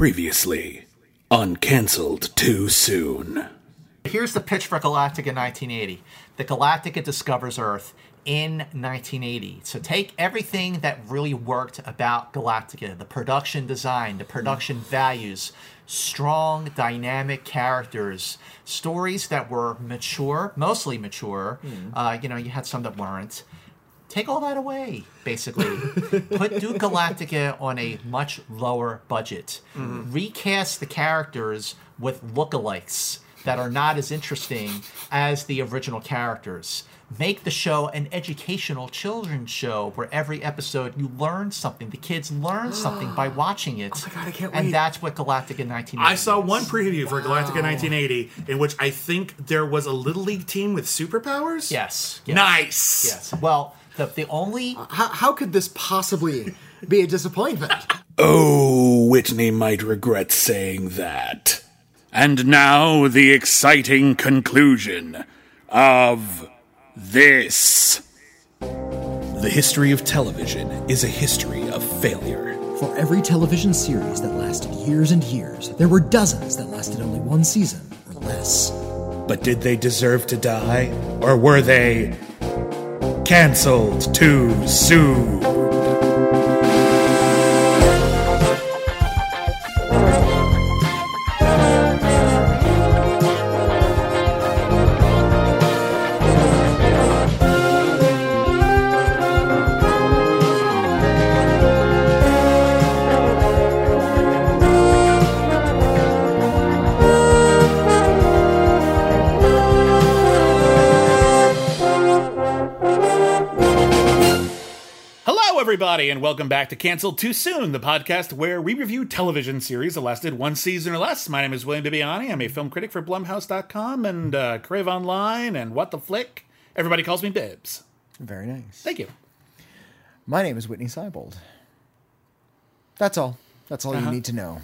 Previously, uncancelled too soon. Here's the pitch for Galactica 1980. The Galactica discovers Earth in 1980. So take everything that really worked about Galactica the production design, the production values, strong, dynamic characters, stories that were mature, mostly mature. Uh, you know, you had some that weren't. Take all that away, basically. Put do Galactica on a much lower budget. Mm-hmm. Recast the characters with lookalikes that are not as interesting as the original characters. Make the show an educational children's show where every episode you learn something. The kids learn something by watching it. Oh my God, I can't and wait. that's what Galactica 1980 I saw is. one preview for Galactica 1980 in which I think there was a little league team with superpowers. Yes. yes Nice. Yes. Well, the, the only uh, How, how could this possibly be a disappointment? Oh, Whitney might regret saying that. And now the exciting conclusion of this. The history of television is a history of failure. For every television series that lasted years and years, there were dozens that lasted only one season or less. But did they deserve to die? Or were they cancelled too soon? Everybody, and welcome back to Cancelled Too Soon, the podcast where we review television series that lasted one season or less. My name is William Bibbiani. I'm a film critic for Blumhouse.com and uh, Crave Online and What the Flick. Everybody calls me Bibbs. Very nice. Thank you. My name is Whitney Seibold. That's all. That's all Uh-huh. you need to know.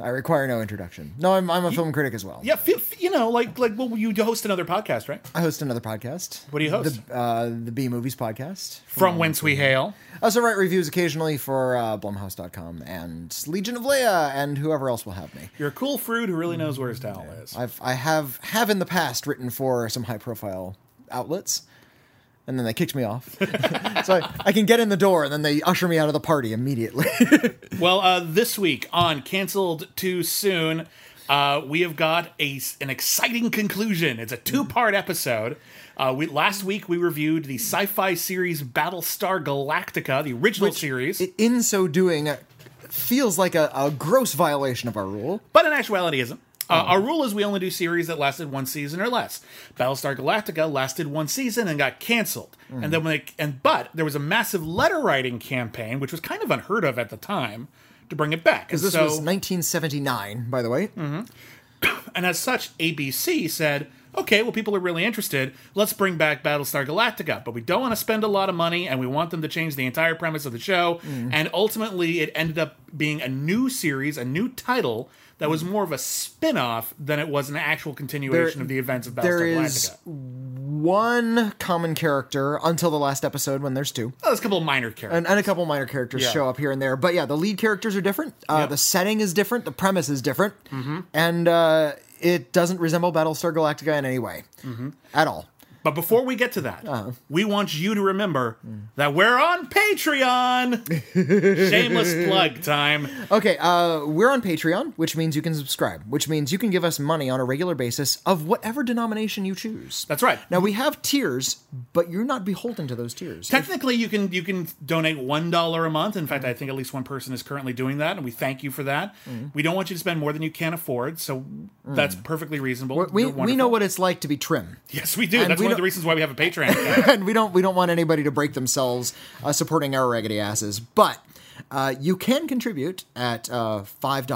I require no introduction. No, I'm, I'm a film critic as well. Yeah, feel, you know, like like well, you host another podcast, right? I host another podcast. What do you host? The, uh, the B Movies podcast. From whence we hail. I also write reviews occasionally for uh, Blumhouse.com and Legion of Leia and whoever else will have me. You're a cool fruit who really knows where his towel is. I've I have have in the past written for some high profile outlets, and then they kicked me off. so I, I can get in the door, and then they usher me out of the party immediately. Well, uh, this week on Cancelled Too Soon, uh, we have got a an exciting conclusion. It's a two part episode. Uh, we, last week we reviewed the sci-fi series Battlestar Galactica, the original series, in so doing, feels like a, a gross violation of our rule. but in actuality isn't. Uh, Our rule is we only do series that lasted one season or less. Battlestar Galactica lasted one season and got canceled. And then when they, and but there was a massive letter writing campaign, which was kind of unheard of at the time, to bring it back. And This so, was 1979, by the way. And as such, ABC said, okay, well, people are really interested. Let's bring back Battlestar Galactica. But we don't want to spend a lot of money and we want them to change the entire premise of the show. And ultimately, it ended up being a new series, a new title that was more of a spin off than it was an actual continuation There- of the events of Battlestar Galactica. There is Galactica. one common character until the last episode when there's two. Oh, there's a couple of minor characters. And, and a couple of minor characters Yeah. show up here and there. But yeah, the lead characters are different. Uh, Yep. The setting is different. The premise is different. And uh, it doesn't resemble Battlestar Galactica in any way at all. But before we get to that, Uh-huh. we want you to remember Mm. that we're on Patreon. Shameless plug time. Okay, uh, we're on Patreon, which means you can subscribe, which means you can give us money on a regular basis of whatever denomination you choose. That's right. Now we have tiers, but you're not beholden to those tiers. Technically, you can you can donate one dollar a month. In fact, I think at least one person is currently doing that, and we thank you for that. We don't want you to spend more than you can afford, so that's perfectly reasonable. we, we wonderful. know what it's like to be trim. Yes, we do. and That's we of the reasons why we have a Patreon. and we don't we don't want anybody to break themselves uh, supporting our raggedy asses. But uh, you can contribute at uh, five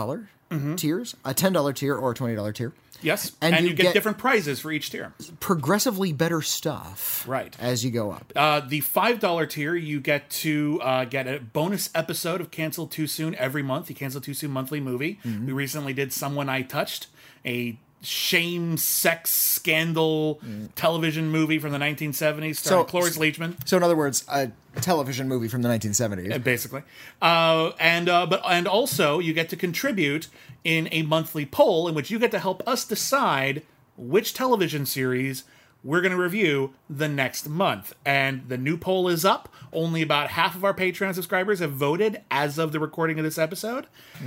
tiers, a ten dollar tier, or a twenty dollar tier. yes, And and, you you, get, get- different prizes for each tier. Progressively better stuff, Right. As you go up. Uh, the five dollar tier, you get to uh, get a bonus episode of Cancel Too Soon every month. The Cancel Too Soon monthly movie. Mm-hmm. We recently did Someone I Touched, a shame, sex, scandal television movie from the 1970s starring So- Cloris Leachman. So, in other words, a television movie from the 1970s. basically. Uh, and uh, but and also you get to contribute in a monthly poll in which you get to help us decide which television series we're going to review the next month. And the new poll is up. Only about half of our Patreon subscribers have voted as of the recording of this episode,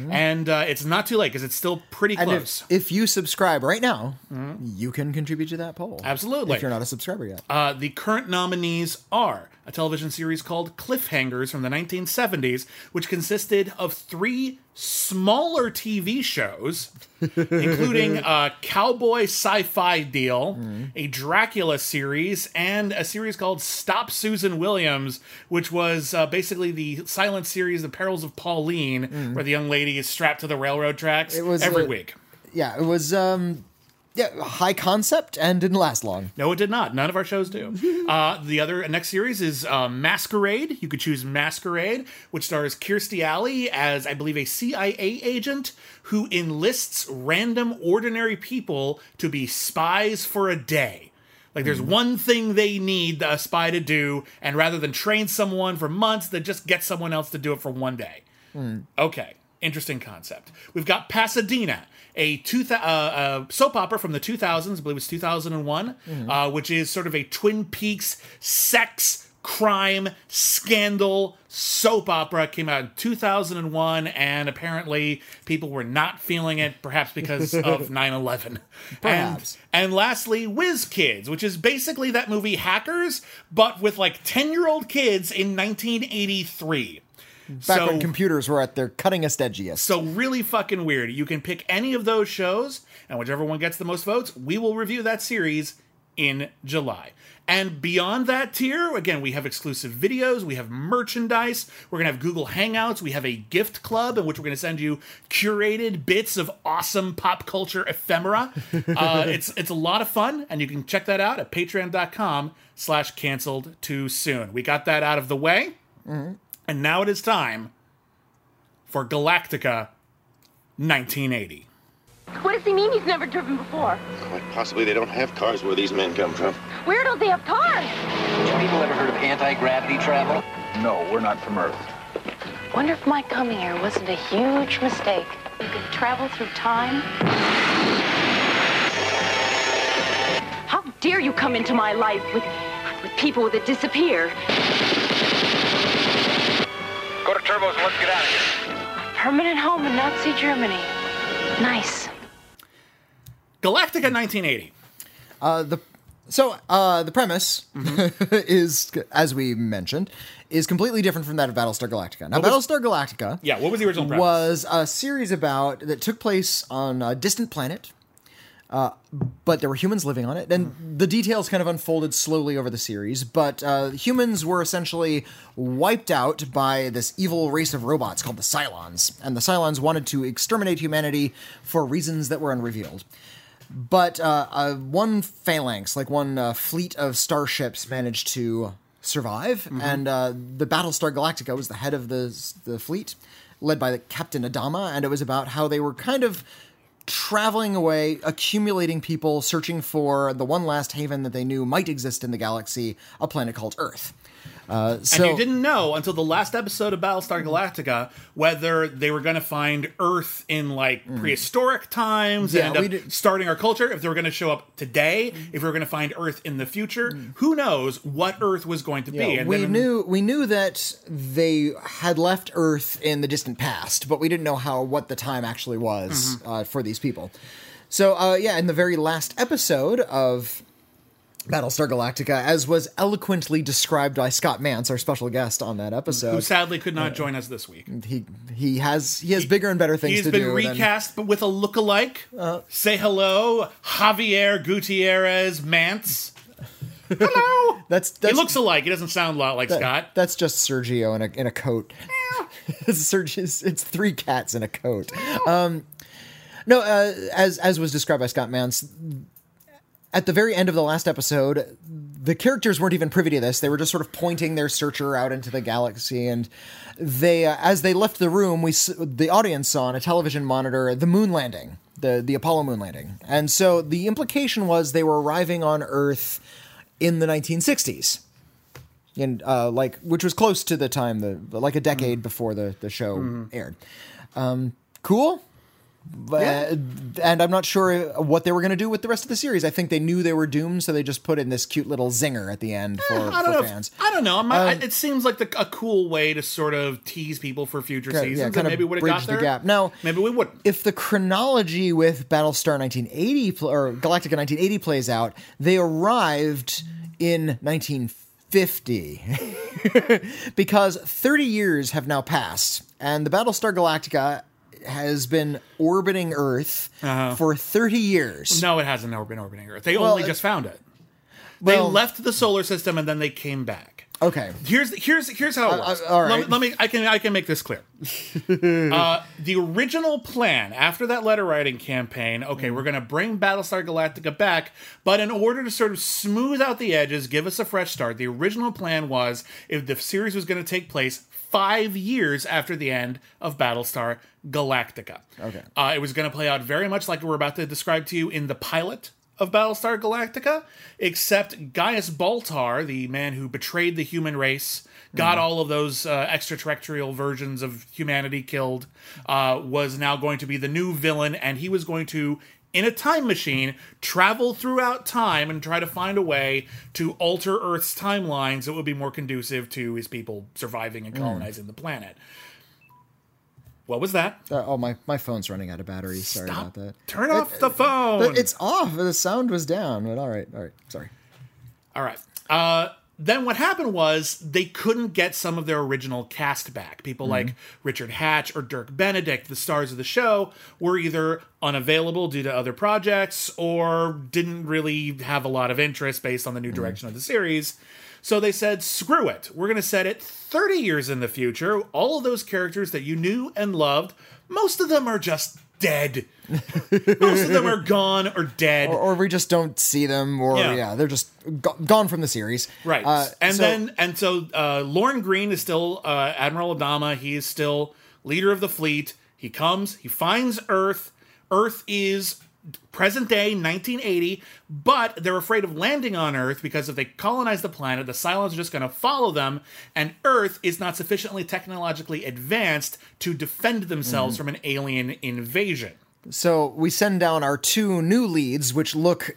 and uh, it's not too late because it's still pretty close. if, if you subscribe right now, you can contribute to that poll. Absolutely. If you're not a subscriber yet. Uh, the current nominees are a television series called Cliffhangers from the 1970s, which consisted of three smaller TV shows, including a cowboy sci fi deal, a Dracula series, and a series called Stop Susan Williams, which was uh, basically the silent series, The Perils of Pauline, where the young lady is strapped to the railroad tracks It was, every uh, week. yeah, it was um yeah, high concept and didn't last long. No, it did not. None of our shows do. uh, the other next series is uh, Masquerade. You could choose Masquerade, which stars Kirstie Alley as, I believe, a CIA agent who enlists random, ordinary people to be spies for a day. Like, there's one thing they need a spy to do, and rather than train someone for months, they just get someone else to do it for one day. Okay, interesting concept. We've got Pasadena, a two thou- uh, uh, soap opera from the 2000s, I believe it's 2001, uh, which is sort of a Twin Peaks sex, crime, scandal soap opera. Came out in 2001, and apparently people were not feeling it, perhaps because of 9 11. Perhaps. And, and lastly, Whiz Kids, which is basically that movie Hackers, but with like 10 year old kids in 1983. Back when computers were at their cuttingest edgiest. So really fucking weird. You can pick any of those shows, and whichever one gets the most votes, we will review that series in July. And beyond that tier, again, we have exclusive videos, we have merchandise, we're gonna have Google Hangouts, we have a gift club in which we're gonna send you curated bits of awesome pop culture ephemera. uh, it's it's a lot of fun, and you can check that out at patreon.com slash canceled too soon. We got that out of the way, and now it is time for Galactica 1980. What does he mean he's never driven before? Quite possibly they don't have cars where these men come from. Where don't they have cars? You people ever heard of anti-gravity travel? No, we're not from Earth. Wonder if my coming here wasn't a huge mistake. You could travel through time. How dare you come into my life with with people that disappear? Go to Turbos and let's get out of here. Permanent home in Nazi Germany. Nice. Galactica 1980. Uh, the so uh, the premise Mm-hmm. is, as we mentioned, is completely different from that of Battlestar Galactica. Now, was- Battlestar Galactica, Yeah, what was the original premise? was a series about that took place on a distant planet. Uh, but there were humans living on it, and the details kind of unfolded slowly over the series. But uh, humans were essentially wiped out by this evil race of robots called the Cylons, and the Cylons wanted to exterminate humanity for reasons that were unrevealed. But uh, uh, one phalanx, like one uh, fleet of starships, managed to survive, and uh, the Battlestar Galactica was the head of the the fleet, led by the Captain Adama, and it was about how they were kind of traveling away, accumulating people, searching for the one last haven that they knew might exist in the galaxy, a planet called Earth. Uh, so and you didn't know until the last episode of Battlestar Galactica whether they were going to find Earth in like prehistoric times Mm. Yeah, and end up did- starting our culture, if they were going to show up today, if we were going to find Earth in the future. Who knows what Earth was going to be? Mm. Yeah, we then- knew we knew that they had left Earth in the distant past, but we didn't know how what the time actually was Mm-hmm. uh, for these people. So uh, yeah, in the very last episode of Battlestar Galactica, as was eloquently described by Scott Mantz, our special guest on that episode, who sadly could not join us this week. he he has he has bigger and better things He's to been do. than- recast, but with a look-alike. Say hello, Javier Gutierrez Mance. Hello. that's he that's looks alike. He doesn't sound a lot like that- Scott. That's just Sergio in a in a coat. Sergio, it's, it's three cats in a coat. Um, no, uh, as as was described by Scott Mantz, at the very end of the last episode, the characters weren't even privy to this. They were just sort of pointing their searcher out into the galaxy, and they, uh, as they left the room, we the audience saw on a television monitor the moon landing the the Apollo moon landing. And so the implication was they were arriving on Earth in the 1960s. And uh, like which was close to the time the like a decade before the the show aired. Um, cool. Uh, but, And I'm not sure what they were going to do with the rest of the series. I think they knew they were doomed, so they just put in this cute little zinger at the end eh, for, I don't for know. fans. If, I don't know. My, um, it seems like the, a cool way to sort of tease people for future seasons. yeah, and maybe would have got the there. gap. Now, maybe we wouldn't. if the chronology with Battlestar 1980 pl- or Galactica 1980 plays out, they arrived in 1950 because 30 years have now passed, and the Battlestar Galactica has been orbiting Earth for 30 years. No, it hasn't been orbiting Earth. They Well, only just found it. They Well- left the solar system and then they came back. Okay. Here's here's here's how it Uh, works. uh, all Let me- Let, me I can I can make this clear. uh, the original plan after that letter writing campaign, okay, we're going to bring Battlestar Galactica back, but in order to sort of smooth out the edges, give us a fresh start. The original plan was if the series was going to take place 5 years after the end of Battlestar Galactica. Okay. Uh, it was going to play out very much like we're about to describe to you in the pilot of Battlestar Galactica, except Gaius Baltar, the man who betrayed the human race, got all of those uh, extraterrestrial versions of humanity killed, uh, was now going to be the new villain, and he was going to. In a time machine, travel throughout time and try to find a way to alter Earth's timeline so it would be more conducive to his people surviving and colonizing the planet. What was that? Uh, oh, my, my phone's running out of battery. Sorry Stop. about that. Turn off the phone. But it's off. The sound was down. But all right. All right. Sorry. All right. Uh, then what happened was they couldn't get some of their original cast back. People mm-hmm. like Richard Hatch or Dirk Benedict, the stars of the show, were either unavailable due to other projects or didn't really have a lot of interest based on the new mm. direction of the series. So they said, screw it. We're going to set it 30 years in the future. All of those characters that you knew and loved, most of them are just dead. most of them are gone or dead. Or, or we just don't see them, or Yeah. yeah, they're just go- gone from the series. Right. Uh, and so- then and so uh Lorne Greene is still uh Admiral Adama, he is still leader of the fleet. He comes, he finds Earth. Earth is present day 1980, but they're afraid of landing on Earth because if they colonize the planet, the Cylons are just going to follow them, and Earth is not sufficiently technologically advanced to defend themselves Mm-hmm. from an alien invasion. So we send down our two new leads, which look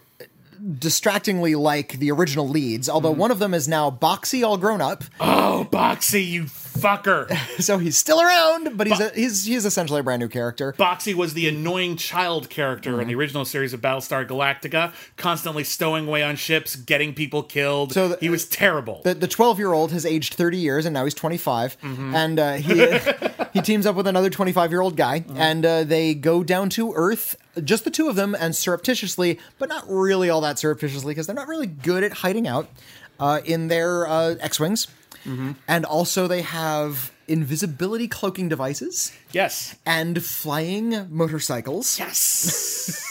distractingly like the original leads, although Mm-hmm. one of them is now boxy, all grown up. Oh, Boxy, you fucker. So he's still around, but he's a, he's he's essentially a brand new character. Boxy was the annoying child character in the original series of Battlestar Galactica, constantly stowing away on ships, getting people killed. So the- he was terrible. The the twelve year old has aged thirty years, and now he's twenty and uh, he he teams up with another twenty five year old guy, and uh, they go down to Earth, just the two of them, and surreptitiously, but not really all that surreptitiously, because they're not really good at hiding out uh, in their uh, X wings, Mm-hmm. and also they have invisibility cloaking devices yes. and flying motorcycles. Yes.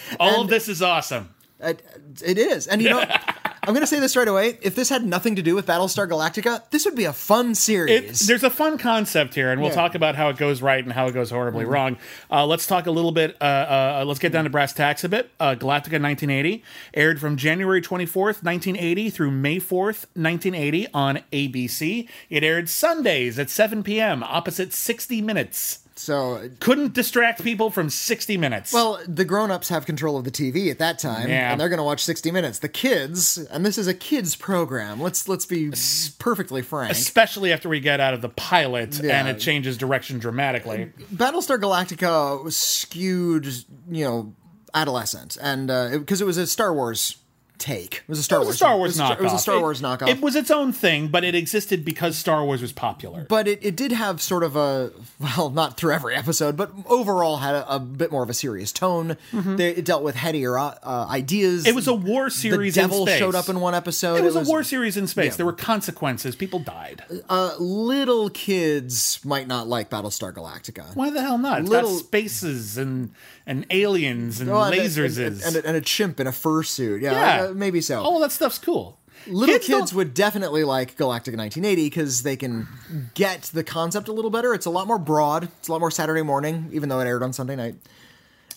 All of this is awesome. It, it is. And you know, I'm going to say this right away. If this had nothing to do with Battlestar Galactica, this would be a fun It, series. there's a fun concept here, and we'll Yeah. talk about how it goes right and how it goes horribly wrong. Uh, let's talk a little bit. Uh, uh, let's get down to brass tacks a bit. Uh, Galactica 1980 aired from January 24th, 1980 through May 4th, 1980 on ABC. It aired Sundays at 7 p.m. opposite 60 Minutes. So, Couldn't distract people from 60 Minutes. well, the grown-ups have control of the TV at that time, Yeah. and they're going to watch 60 Minutes. The kids, and this is a kids program. Let's let's be perfectly frank. especially after we get out of the pilot Yeah. and it changes direction dramatically. Battlestar Galactica was skewed, you know, adolescent, and uh, because it, was a Star Wars take, it was a Star It was Wars a Star Wars knockoff. It was a Star Wars knockoff. It was its own thing, but it existed because Star Wars was popular. but it, it did have sort of a well not through every episode but overall had a, a bit more of a serious tone They, it dealt with headier uh, ideas Mm-hmm. It was a war series the in devil space. showed up in one episode it was, a war series in space. There were consequences. People died. uh, little kids might not like battlestar galactica Why the hell not? It's Little- got spaces and and aliens and Oh, lasers. and, and, and, a, and a chimp in a fursuit yeah, yeah, uh, maybe so All that stuff's cool. little kids, don't- would definitely like galactica 1980 because they can get the concept a little better it's a lot more broad it's a lot more saturday morning even though it aired on sunday night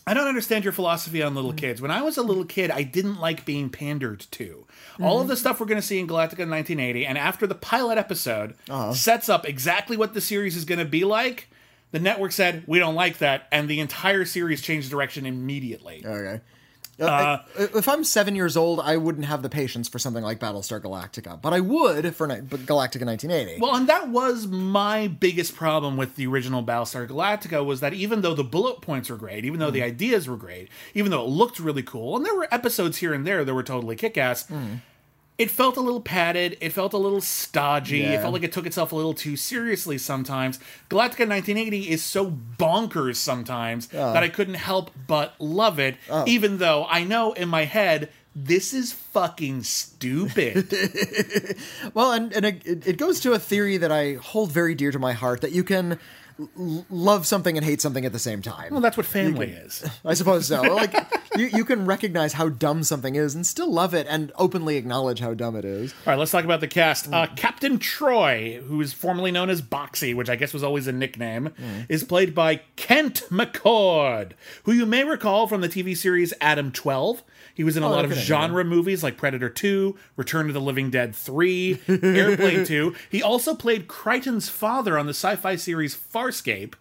I don't understand your philosophy on little kids. When I was a little kid, I didn't like being pandered to. All of mm-hmm. the stuff we're going to see in Galactica in 1980, and after the pilot episode uh-huh. sets up exactly what the series is going to be like, the network said, We don't like that. And the entire series changed direction immediately. Okay. Uh, if I'm seven years old, I wouldn't have the patience for something like Battlestar Galactica, but I would for Galactica 1980. Well, and that was my biggest problem with the original Battlestar Galactica was that even though the bullet points were great, even though the ideas were great, even though it looked really cool, and there were episodes here and there that were totally kick-ass, it felt a little padded. It felt a little stodgy. It felt like it took itself a little too seriously sometimes. Galactica 1980 is so bonkers sometimes ah. that I couldn't help but love it, ah. even though I know in my head this is fucking stupid. Well, and, and it, it goes to a theory that I hold very dear to my heart that you can love something and hate something at the same time. well, that's what family is. I suppose so. like you, you can recognize how dumb something is and still love it and openly acknowledge how dumb it is. All right, let's talk about the cast. Uh, Captain Troy, who is formerly known as Boxy, which I guess was always a nickname, is played by Kent McCord, who you may recall from the TV series Adam 12. He was in a lot of okay, yeah. genre movies like Predator 2, Return of the Living Dead 3, Airplane 2. He also played Crichton's father on the sci fi series Farscape,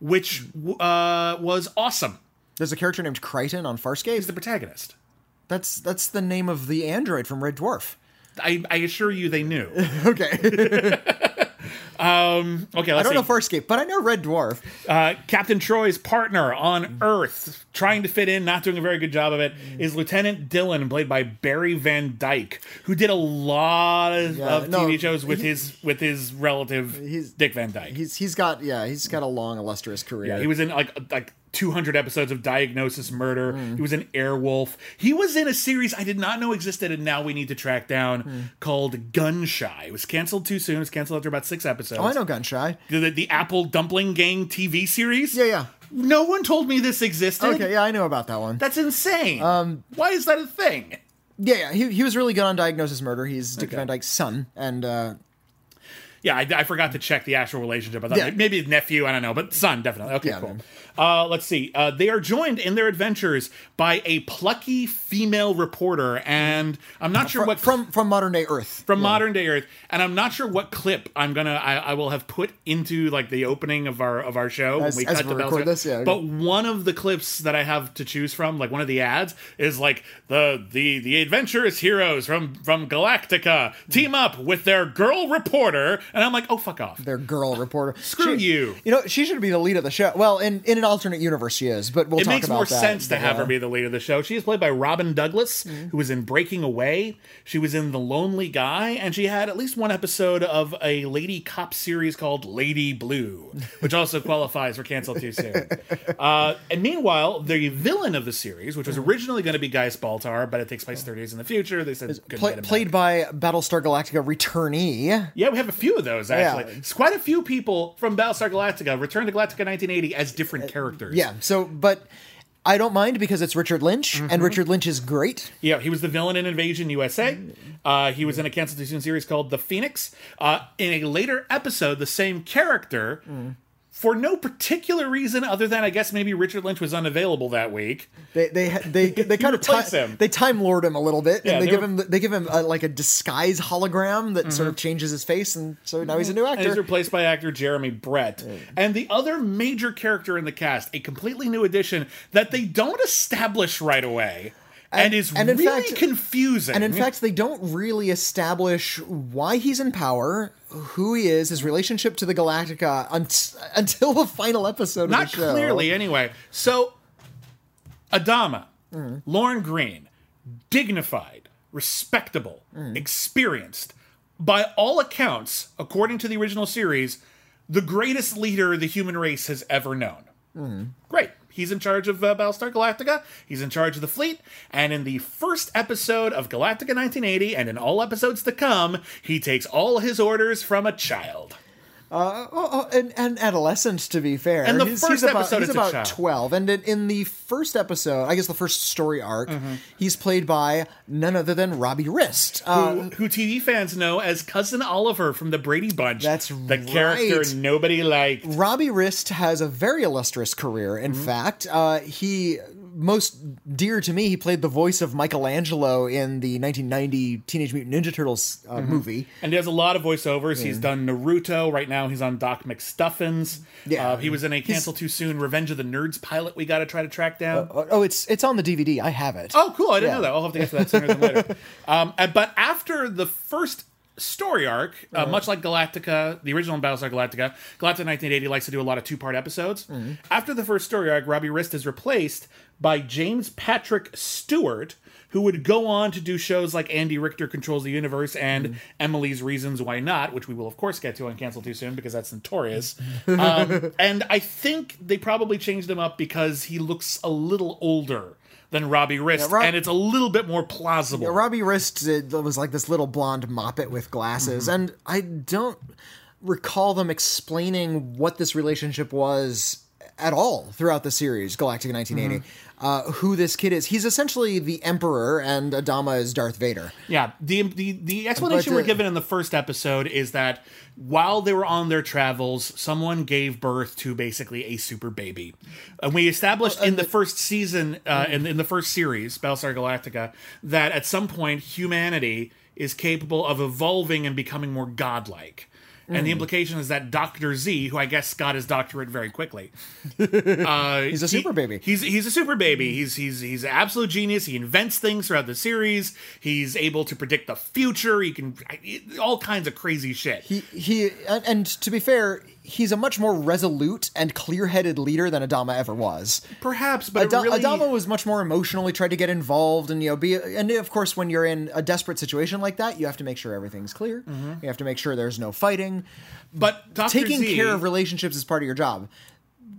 which uh, was awesome. There's a character named Crichton on Farscape. He's the protagonist. That's that's the name of the android from Red Dwarf. I, I assure you they knew. Okay. Okay, let's I don't see. know Farscape, but I know Red Dwarf. Uh, Captain Troy's partner on Earth, trying to fit in, not doing a very good job of it, is Lieutenant Dylan, played by Barry Van Dyke, who did a lot of, Yeah, of no, TV shows with he- his with his relative Dick Van Dyke. He's he's got yeah he's got a long illustrious career. yeah, he was in like like 200 episodes of Diagnosis Murder. Hmm. He was in Airwolf. He was in a series I did not know existed, and now we need to track down Hmm. called Gunshy. It was canceled too soon. It was canceled after about six episodes. Oh, I know Gunshy. The, the Apple Dumpling Gang TV series. Yeah, yeah. No one told me this existed. Okay, yeah, I know about that one. That's insane. Um, Why is that a thing? Yeah, yeah, he, he was really good on Diagnosis Murder. He's Dick Van Dyke's son, and uh, Yeah, I, I forgot to check the actual relationship. I thought Yeah. maybe nephew. I don't know, but son definitely. Okay, Yeah, cool. Uh, let's see. Uh, they are joined in their adventures by a plucky female reporter, and I'm not sure fr- what from from modern day Earth. from modern day Earth, and I'm not sure what clip I'm gonna I, I will have put into like the opening of our of our show As- when we cut we Bell's record this, yeah. But one of the clips that I have to choose from, like one of the ads, is like the the the adventurous heroes from from Galactica team up with their girl reporter, and I'm like, oh fuck off. Their girl reporter. Screw She- you. You know, she should be the lead of the show. Well, in, in an alternate universe, she is, but we'll it talk makes about more that. sense to have her be the lead of the show. She is played by Robyn Douglass, Mm-hmm. who was in Breaking Away. She was in The Lonely Guy, and she had at least one episode of a lady cop series called Lady Blue, which also qualifies for cancel too soon. Uh, and meanwhile, the villain of the series, which was Mm-hmm. originally going to be Gaius Baltar, but it takes place 30 years in the future. They said Play, played back. by Battlestar Galactica returnee. Yeah, we have a few of those actually. Yeah. It's quite a few people from Battlestar Galactica return to Galactica 1980 as different characters. Uh, Yeah, so, but I don't mind because it's Richard Lynch, Mm-hmm. and Richard Lynch is great. Yeah, he was the villain in Invasion USA. Uh, he was in a cancelled too soon series called The Phoenix. Uh, in a later episode, the same character, for no particular reason other than I guess maybe Richard Lynch was unavailable that week. They they they they kind of time him. they time lord him a little bit, Yeah, and they, give were- him they give him a, like a disguise hologram that sort of mm-hmm. changes his face, and so now he's a new And he's replaced by actor Jeremy Brett. And the other major character in the cast, a completely new addition that they don't establish right away. And, And- is and in really fact- confusing. And in fact, they don't really establish why he's in power, who he is, his relationship to the Galactica unt- until the final episode Not of the show. clearly, anyway. So, Adama, mm. Lorne Greene, dignified, respectable, mm. experienced, by all accounts, according to the original series, the greatest leader the human race has ever known. Mm. Great. He's in charge of uh, Battlestar Galactica. He's in charge of the fleet. And in the first episode of Galactica 1980, and in all episodes to come, he takes all his orders from a child. Oh, oh, an, an adolescent, to be fair. And the he's, first he's about, episode, he's it's a about twelve, and in, in the first episode, I guess the first story arc, Mm-hmm. he's played by none other than Robbie Rist. Uh, who, who TV fans know as Cousin Oliver from the Brady Bunch. That's the character nobody liked. Robbie Rist has a very illustrious career. In Mm-hmm. fact, uh, he most dear to me, he played the voice of Michelangelo in the 1990 Teenage Mutant Ninja Turtles uh, Mm-hmm. movie. And he has a lot of voiceovers. He's done Naruto. Right now, he's on Doc McStuffins. Yeah. Uh, he was in a Cancel Too Soon Revenge of the Nerds pilot we got to try to track down. Oh, oh, it's it's on the DVD. I have it. Oh, cool! I didn't Yeah. know that. I'll have to get to that sooner than later. Um, uh, but after the first story arc, uh, Uh-huh. much like Galactica, the original Battlestar Galactica, Galactica 1980 likes to do a lot of two-part episodes. Mm-hmm. After the first story arc, Robbie Rist is replaced by James Patrick Stewart, who would go on to do shows like Andy Richter Controls the Universe and Mm-hmm. Emily's Reasons Why Not, which we will of course get to on Cancel Too Soon because that's notorious. um, and I think they probably changed him up because he looks a little older than Robbie Rist, Yeah, Rob- and it's a little bit more plausible. Yeah, Robbie Rist uh, was like this little blonde moppet with glasses, Mm-hmm. and I don't recall them explaining what this relationship was at all throughout the series Galactica 1980. Mm-hmm. Uh, who this kid is? He's essentially the Emperor, and Adama is Darth Vader. Yeah, the the the explanation But, we're uh, given in the first episode is that while they were on their travels, someone gave birth to basically a super baby. And we established in the first season, uh, in, in the first series, Battlestar Galactica, that at some point humanity is capable of evolving and becoming more godlike. And the implication is that Doctor Z, who I guess got his doctorate very quickly, uh, He's a super baby. He's he's a super baby. He's he's he's an absolute genius. He invents things throughout the series. He's able to predict the future. He can all kinds of crazy shit. He he, and, and to be fair, he's a much more resolute and clear-headed leader than Adama ever was. Perhaps, but Ada- really, Adama was much more emotionally tried to get involved and you know be and of course when you're in a desperate situation like that you have to make sure everything's clear mm-hmm. you have to make sure there's no fighting but Dr. taking Z, care of relationships is part of your job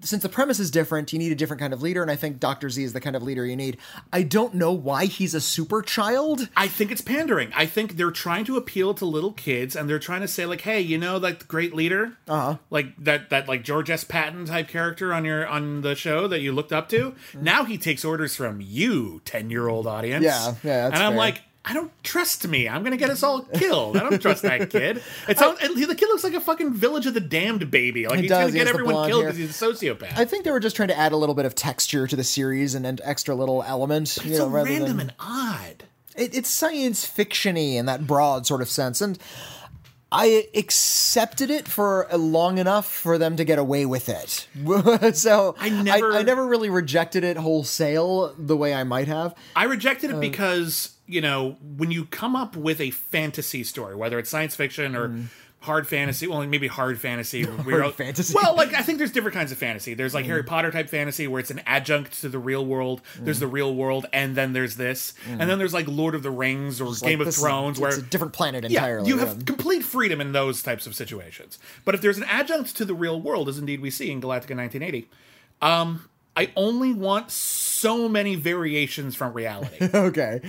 since the premise is different you need a different kind of leader and i think dr z is the kind of leader you need i don't know why he's a super child I think it's pandering. I think they're trying to appeal to little kids, and they're trying to say like, "Hey, you know, like the great leader, uh-huh. like that that like George S. Patton type character on your on the show that you looked up to. Now he takes orders from you, ten year old audience. Yeah, yeah, that's and I'm fair. like. I don't trust me. I'm gonna get us all killed. I don't trust that kid. It's all, the kid looks like a fucking Village of the Damned baby. Like he's does, gonna he get everyone killed because he's a sociopath. i think they were just trying to add a little bit of texture to the series and an extra little element you it's know so random than and odd. it, it's science fictiony in that broad sort of sense and i accepted it for long enough for them to get away with it so I never- I, never really rejected it wholesale the way i might have I rejected it Uh, because, you know, when you come up with a fantasy story, whether it's science fiction or hard fantasy, well, maybe hard fantasy. we're all- Mm. fantasy. Well, like, I think there's different kinds of fantasy. There's Mm. like Harry Potter type fantasy where it's an adjunct to the real world. There's Mm. the real world, and then there's this. And then there's like Lord of the Rings or Game like, of this is- Thrones where it's a different planet entirely. yeah, you have yeah. complete freedom in those types of situations. But if there's an adjunct to the real world, as indeed we see in Galactica 1980, um, I only want so many variations from reality. okay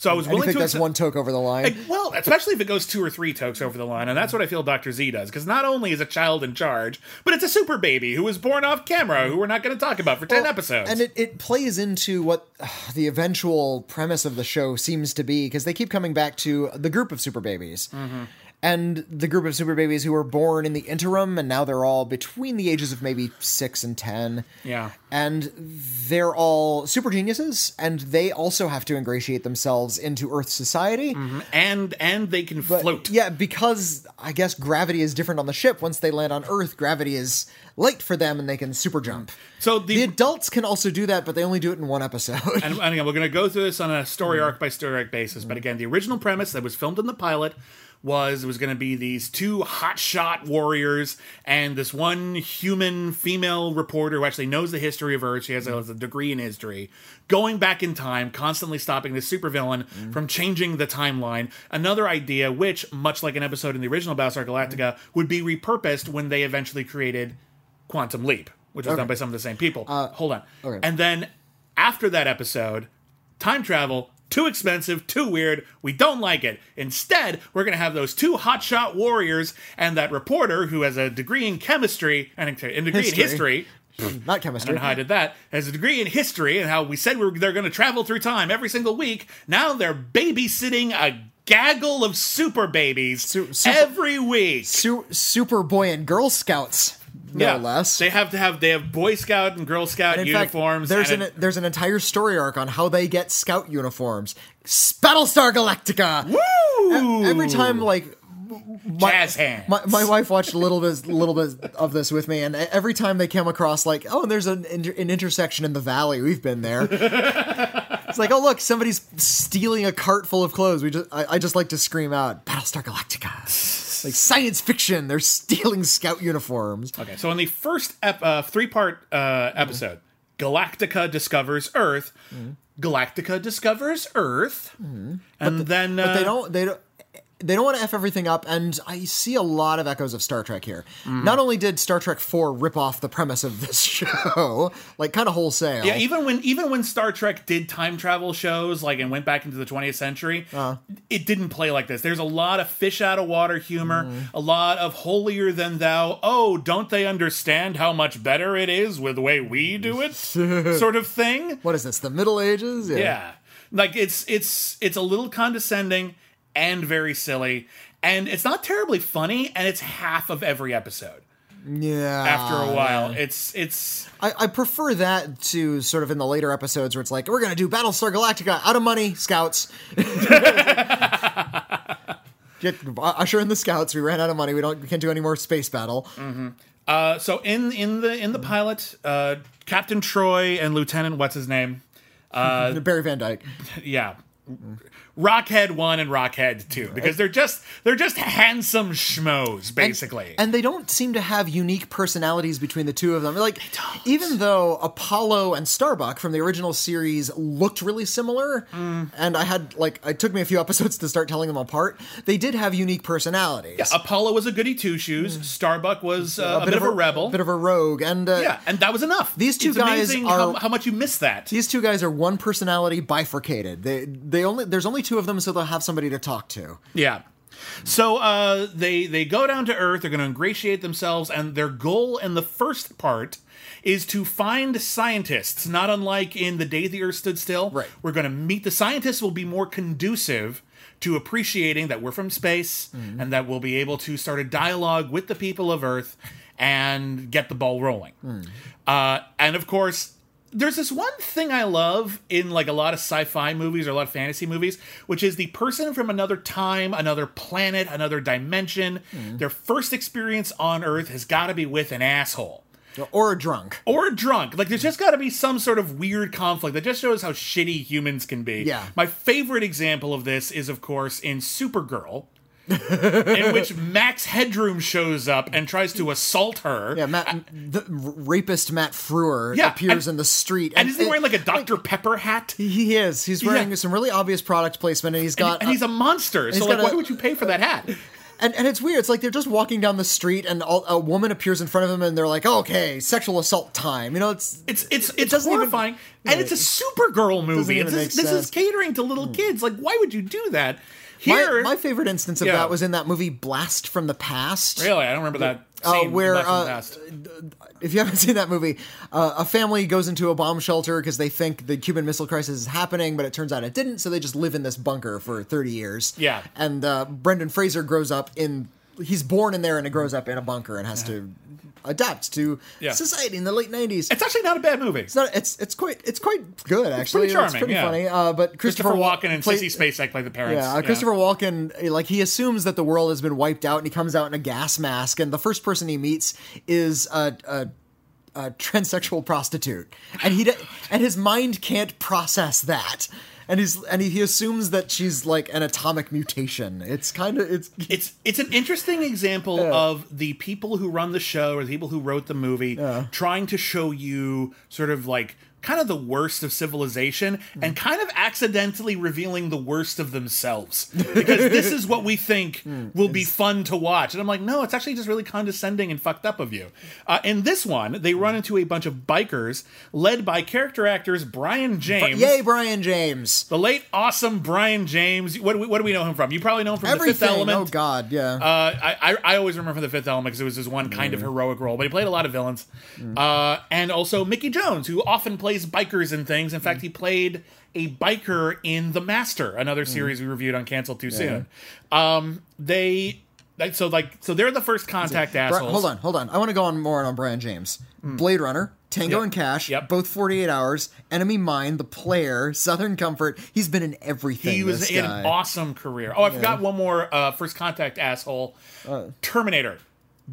So I was willing think to that's accept- one toke over the line well, especially if it goes two or three tokes over the line, and that's what I feel Dr. Z does. Because not only is a child in charge, but it's a super baby who was born off camera, who we're not going to talk about for ten Well, episodes. And it, it plays into what uh, the eventual premise of the show seems to be, because they keep coming back to the group of super babies. Mm-hmm. And the group of super babies who were born in the interim, and now they're all between the ages of maybe six and ten. Yeah. And they're all super geniuses, and they also have to ingratiate themselves into Earth society. Mm-hmm. and and they can But, float. Yeah, because I guess gravity is different on the ship. Once they land on Earth, gravity is light for them and they can super jump. So The the, adults can also do that, but they only do it in one episode. and, and again, we're going to go through this on a story mm-hmm. arc by story arc basis. But again, the original premise that was filmed in the pilot was it was going to be these two hotshot warriors and this one human female reporter who actually knows the history of Earth. She has a, has a degree in history, going back in time, constantly stopping this supervillain Mm. from changing the timeline. Another idea, which, much like an episode in the original Battlestar Galactica, would be repurposed when they eventually created Quantum Leap, which was done by some of the same people. Hold on. okay. And then after that episode, time travel Too expensive, too weird. We don't like it. Instead, we're going to have those two hotshot warriors and that reporter who has a degree in chemistry and a degree History. in history. Hmm, not I chemistry. don't know how I did that. Has a degree in history and how we said we were, they're going to travel through time every single week. Now they're babysitting a gaggle of super babies Su- super- every week. Su- Superboy and Girl Scouts, no less. They have to have they have Boy Scout and Girl Scout And uniforms. Fact, there's an it- there's an entire story arc on how they get scout uniforms. Battlestar Galactica. Woo! Every time, like my, Jazz hands. My, my wife watched a little bit little bit of this with me, and every time they came across like, oh, there's an inter- an intersection in the valley. We've been there. it's like, oh look, somebody's stealing a cart full of clothes. We just I, I just like to scream out, Battlestar Galactica. Like science fiction. They're stealing scout uniforms. Okay, so in the first ep- uh, three part uh, episode, Galactica discovers Earth. Galactica discovers Earth, and then uh, but they don't they don't they don't want to f everything up and i see a lot of echoes of star trek here Mm-hmm. not only did star trek 4 rip off the premise of this show like kind of wholesale Yeah, even when even when Star Trek did time travel shows, like and went back into the 20th century, it didn't play like this. There's a lot of fish out of water humor, a lot of holier than thou. Oh, don't they understand how much better it is with the way we do it? sort of thing. what is this the middle ages Yeah. Like it's it's it's a little condescending and very silly. And it's not terribly funny, and it's half of every episode. yeah After a while, it's it's I, I prefer that to sort of in the later episodes where it's like we're gonna do battlestar galactica out of money scouts Get, usher in the scouts. We ran out of money. We don't. We can't do any more space battle. Uh, so in in the in the pilot, uh, Captain Troy and Lieutenant what's his name? uh, Barry Van Dyke. Yeah, Rockhead one and Rockhead two because they're just they're just handsome schmoes basically. And they don't seem to have unique personalities between the two of them. Like, even though Apollo and Starbuck from the original series looked really similar, Mm. and I had, like, it took me a few episodes to start telling them apart, they did have unique personalities. Apollo was a goody two shoes. Starbuck was uh, a, bit, of a, rebel. bit of a rogue. And uh, yeah, and that was enough. These two it's guys amazing are- how, how much you miss that. these two guys are one personality bifurcated. They, they only, there's only two of them, so they'll have somebody to talk to. Yeah. So uh, they they go down to Earth. They're going to ingratiate themselves, and their goal in the first part is to find scientists. Not unlike in the day the Earth stood still. Right. We're going to meet the scientists. Will be more conducive to appreciating that we're from space, and that we'll be able to start a dialogue with the people of Earth and get the ball rolling. Uh, and of course, there's this one thing I love in like a lot of sci-fi movies or a lot of fantasy movies, which is the person from another time, another planet, another dimension. Hmm. Their first experience on Earth has got to be with an asshole Or a drunk. or a drunk. Like there's just got to be some sort of weird conflict that just shows how shitty humans can be. Yeah. My favorite example of this is of course in Supergirl. In which Max Headroom shows up and tries to assault her. Yeah, Matt, the rapist Matt Frewer Yeah, appears and- in the street. And isn't he wearing like a Dr. Pepper hat? He is. He's wearing Yeah. some really obvious product placement, and he's got. and he's a monster. So like, a- why would you pay for that hat? and, and it's weird. It's like they're just walking down the street, and all, a woman appears in front of them, and they're like, "Okay, sexual assault time." You know, it's It's it's it's doesn't even- horrifying, and it's a Supergirl movie. It's, this, this is. Hmm. catering to little kids. Like, why would you do that? My, Here, my favorite instance of Yeah. that was in that movie Blast from the Past. really, I don't remember that. Uh, scene where left in the uh, if you haven't seen that movie, uh, a family goes into a bomb shelter because they think the Cuban Missile Crisis is happening, but it turns out it didn't. So they just live in this bunker for thirty years. Yeah. and uh, Brendan Fraser grows up in. He's born in there and he grows up in a bunker and has to adapt to Yeah. society in the late nineties. It's actually not a bad movie. It's not. It's it's quite it's quite good actually. pretty charming, It's pretty yeah. funny. Uh, but Christopher Christopher, Wa- Walken and play- Sissy Spacek play the parents. Yeah, uh, Christopher Walken, like he assumes that the world has been wiped out, and he comes out in a gas mask, and the first person he meets is a, a, a transsexual prostitute, and he and his mind can't process that, and he's and he, he assumes that she's like an atomic mutation. It's kind of it's It's it's an interesting example of the people who run the show or the people who wrote the movie trying to show you sort of like kind of the worst of civilization and kind of accidentally revealing the worst of themselves. Because this is what we think will be fun to watch. And i'm like no it's actually just really condescending and fucked up of you. Uh, in this one they run into a bunch of bikers led by character actors brion james. Yay, Brion James. the late awesome brion james. What do we, what do we know him from? You probably know him from the fifth element Oh God, yeah. uh, I, I I always remember from the Fifth Element because it was his one kind of heroic role, but he played a lot of villains. Uh, and also Mickey Jones, who often plays bikers and things. In fact, he played a biker in The Master, another series we reviewed on Cancel Too Soon. Um, they like so like so they're the first contact assholes. hold on, hold on. I want to go on more on Brion James. Blade Runner, Tango Yep. and Cash, Yep. both 48 hours, Enemy Mine, The Player, Southern Comfort. He's been in everything. He was guy. an awesome career. Oh, I forgot one more uh, first contact asshole. Uh. Terminator.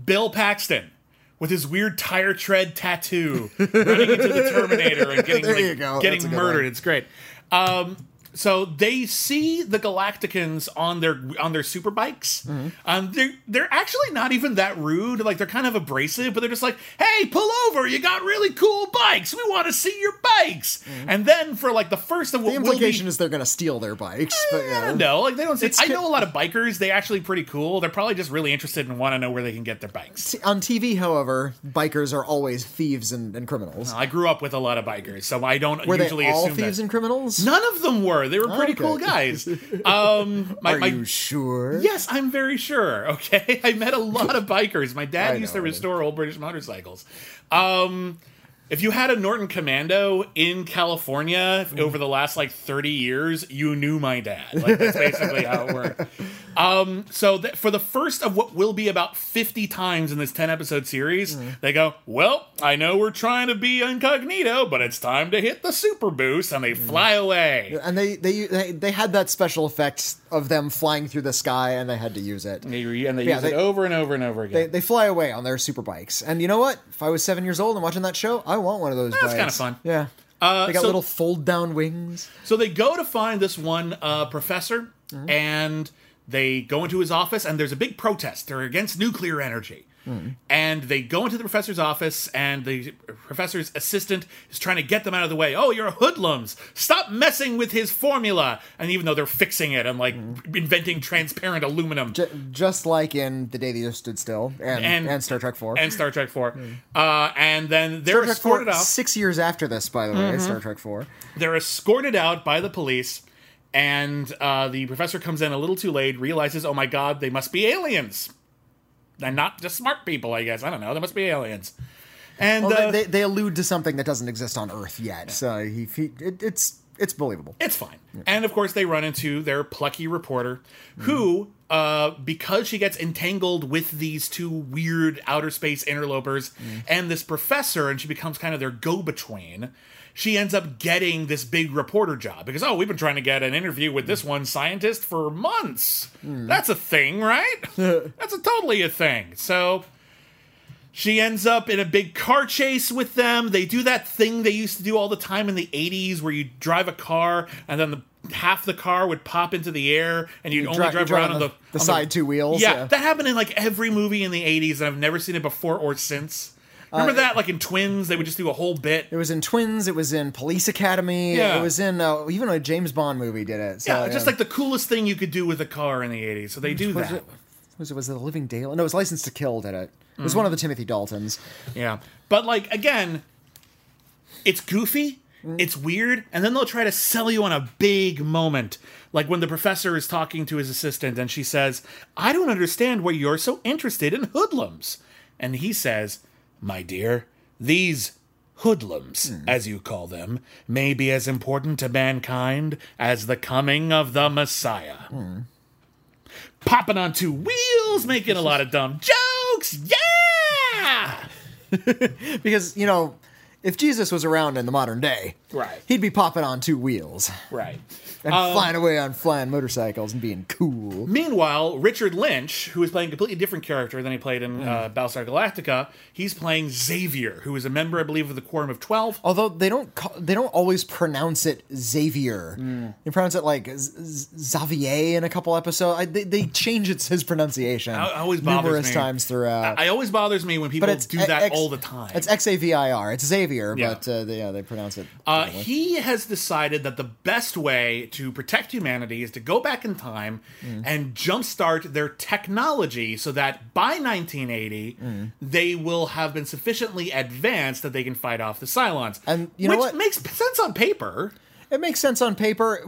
Bill Paxton. With his weird tire tread tattoo, running into the Terminator and getting There like, getting That's murdered. It's great. Um, so they see the Galacticans on their on their super bikes. Mm-hmm. Um, they're they're actually not even that rude. Like they're kind of abrasive, but they're just like, "Hey, pull over! You got really cool bikes. We want to see your bikes." And then for like the first of what Mm-hmm. The will be implication is they're going to steal their bikes, but yeah. no, like they don't. It's I know a lot of bikers. They actually pretty cool. They're probably just really interested and want to know where they can get their bikes. On TV, however, bikers are always thieves and, and criminals. I grew up with a lot of bikers, so I don't Were they all assume thieves that. and criminals? None of them were. They were pretty Okay. cool guys. Um, my, Are my- you sure? Yes, I'm very sure. Okay, I met a lot of bikers. My dad used to restore old British motorcycles. Um, if you had a Norton Commando in California Mm. over the last like 30 years, you knew my dad. Like that's basically how it worked. Um, so th- for the first of what will be about 50 times in this 10 episode series, Mm. they go, "Well, I know we're trying to be incognito, but it's time to hit the super boost," and they Mm. fly away. And they, they they they had that special effect of them flying through the sky, and they had to use it. They and they Yeah, use they- it over and over and over again. They, they fly away on their super bikes. And you know what? If I was seven years old and watching that show, I want one of those That's kinda fun. Yeah. Uh, they got so- little fold down wings. So they go to find this one uh, professor, and they go into his office, and there's a big protest. They're against nuclear energy. And they go into the professor's office, and the professor's assistant is trying to get them out of the way. Oh, you're hoodlums! Stop messing with his formula! And even though they're fixing it and like inventing transparent aluminum J- just like in The Day the Earth Stood Still and, And- and, Star Trek 4. and Star Trek Four, uh, and then they're Trek 4, escorted out. six years after this, by the way, Star Trek 4. They're escorted out by the police, and uh, the professor comes in a little too late, realizes, oh my god, they must be aliens. And not just smart people, I guess. I don't know. They must be aliens. And Well, uh, they, they allude to something that doesn't exist on Earth yet, so he, he it, it's it's believable. it's fine. And of course, they run into their plucky reporter, who, uh, because she gets entangled with these two weird outer space interlopers and this professor, and she becomes kind of their go between. She ends up getting this big reporter job because, oh, we've been trying to get an interview with this one scientist for months. Hmm. That's a thing, right? That's a totally a thing. So she ends up in a big car chase with them. They do that thing they used to do all the time in the 80s where you drive a car and then the half the car would pop into the air and you'd only dri- you drive around on the- the, the on side two wheels, Yeah, yeah. that happened in like every movie in the 80s and I've never seen it before or since. Remember Uh, that? Like in Twins, they would just do a whole bit. It was in Twins. It was in Police Academy. Yeah. It was in uh, even a James Bond movie did it. So, Yeah, just like the coolest thing you could do with a car in the 80s. So they do was that. it was it was it the Living Daylight? No, it was License to Kill did it. It was Mm-hmm. one of the Timothy Daltons. Yeah. But like again, it's goofy, Mm. it's weird, and then they'll try to sell you on a big moment. Like when the professor is talking to his assistant and she says, "I don't understand why you're so interested in hoodlums." And he says, "My dear, these hoodlums, Mm. as you call them, may be as important to mankind as the coming of the Messiah." Mm. Popping on two wheels, making a lot of dumb jokes. Yeah! Because, you know, if Jesus was around in the modern day, Right. he'd be popping on two wheels Right. and Um, flying away on flying motorcycles and being cool. Meanwhile, Richard Lynch, who is playing a completely different character than he played in Hmm. uh, Battlestar Galactica, he's playing Xavier, who is a member, I believe, of the Quorum of Twelve. Although they don't call, they don't always pronounce it Xavier. Hmm. They pronounce it like Xavier in a couple episodes. I, they, they change its his pronunciation It always numerous me. times throughout. I always bothers me when people do that all the time. It's X A V I R. It's Xavier. Xavier, Yeah. but uh, they, yeah, they pronounce it. Uh, he has decided that the best way to protect humanity is to go back in time Mm. and jumpstart their technology so that by 1980 Mm. they will have been sufficiently advanced that they can fight off the Cylons. And you know which what? makes sense on paper. It makes sense on paper.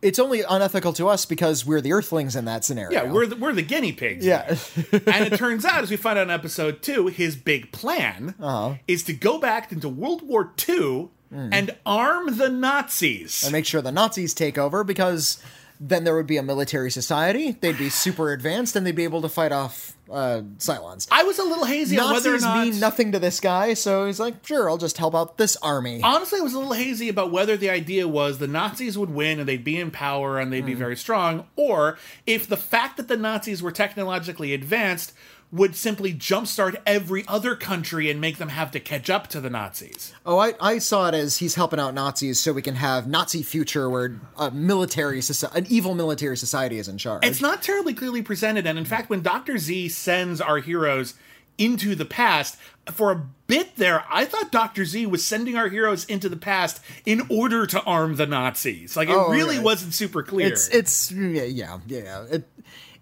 It's only unethical to us because we're the Earthlings in that scenario. Yeah, we're the, we're the guinea pigs. yeah. and it turns out, as we find out in episode two, his big plan Uh-huh. is to go back into World War II and arm the Nazis. Mm. and make sure the Nazis take over because then there would be a military society. They'd be super advanced and they'd be able to fight off uh, Cylons. I was a little hazy on whether or Nazis not. mean nothing to this guy, so he's like, sure, I'll just help out this army. Honestly, I was a little hazy about whether the idea was the Nazis would win and they'd be in power and they'd be very strong, or if the fact that the Nazis were technologically advanced would simply jumpstart every other country and make them have to catch up to the Nazis. Oh, I, I saw it as he's helping out Nazis so we can have Nazi future where a military, soci- an evil military society is in charge. It's not terribly clearly presented, and in fact, when Dr. Z sends our heroes into the past, for a bit there, I thought Dr. Z was sending our heroes into the past in order to arm the Nazis. Like, it Oh, really wasn't super clear. It's it's yeah yeah yeah. It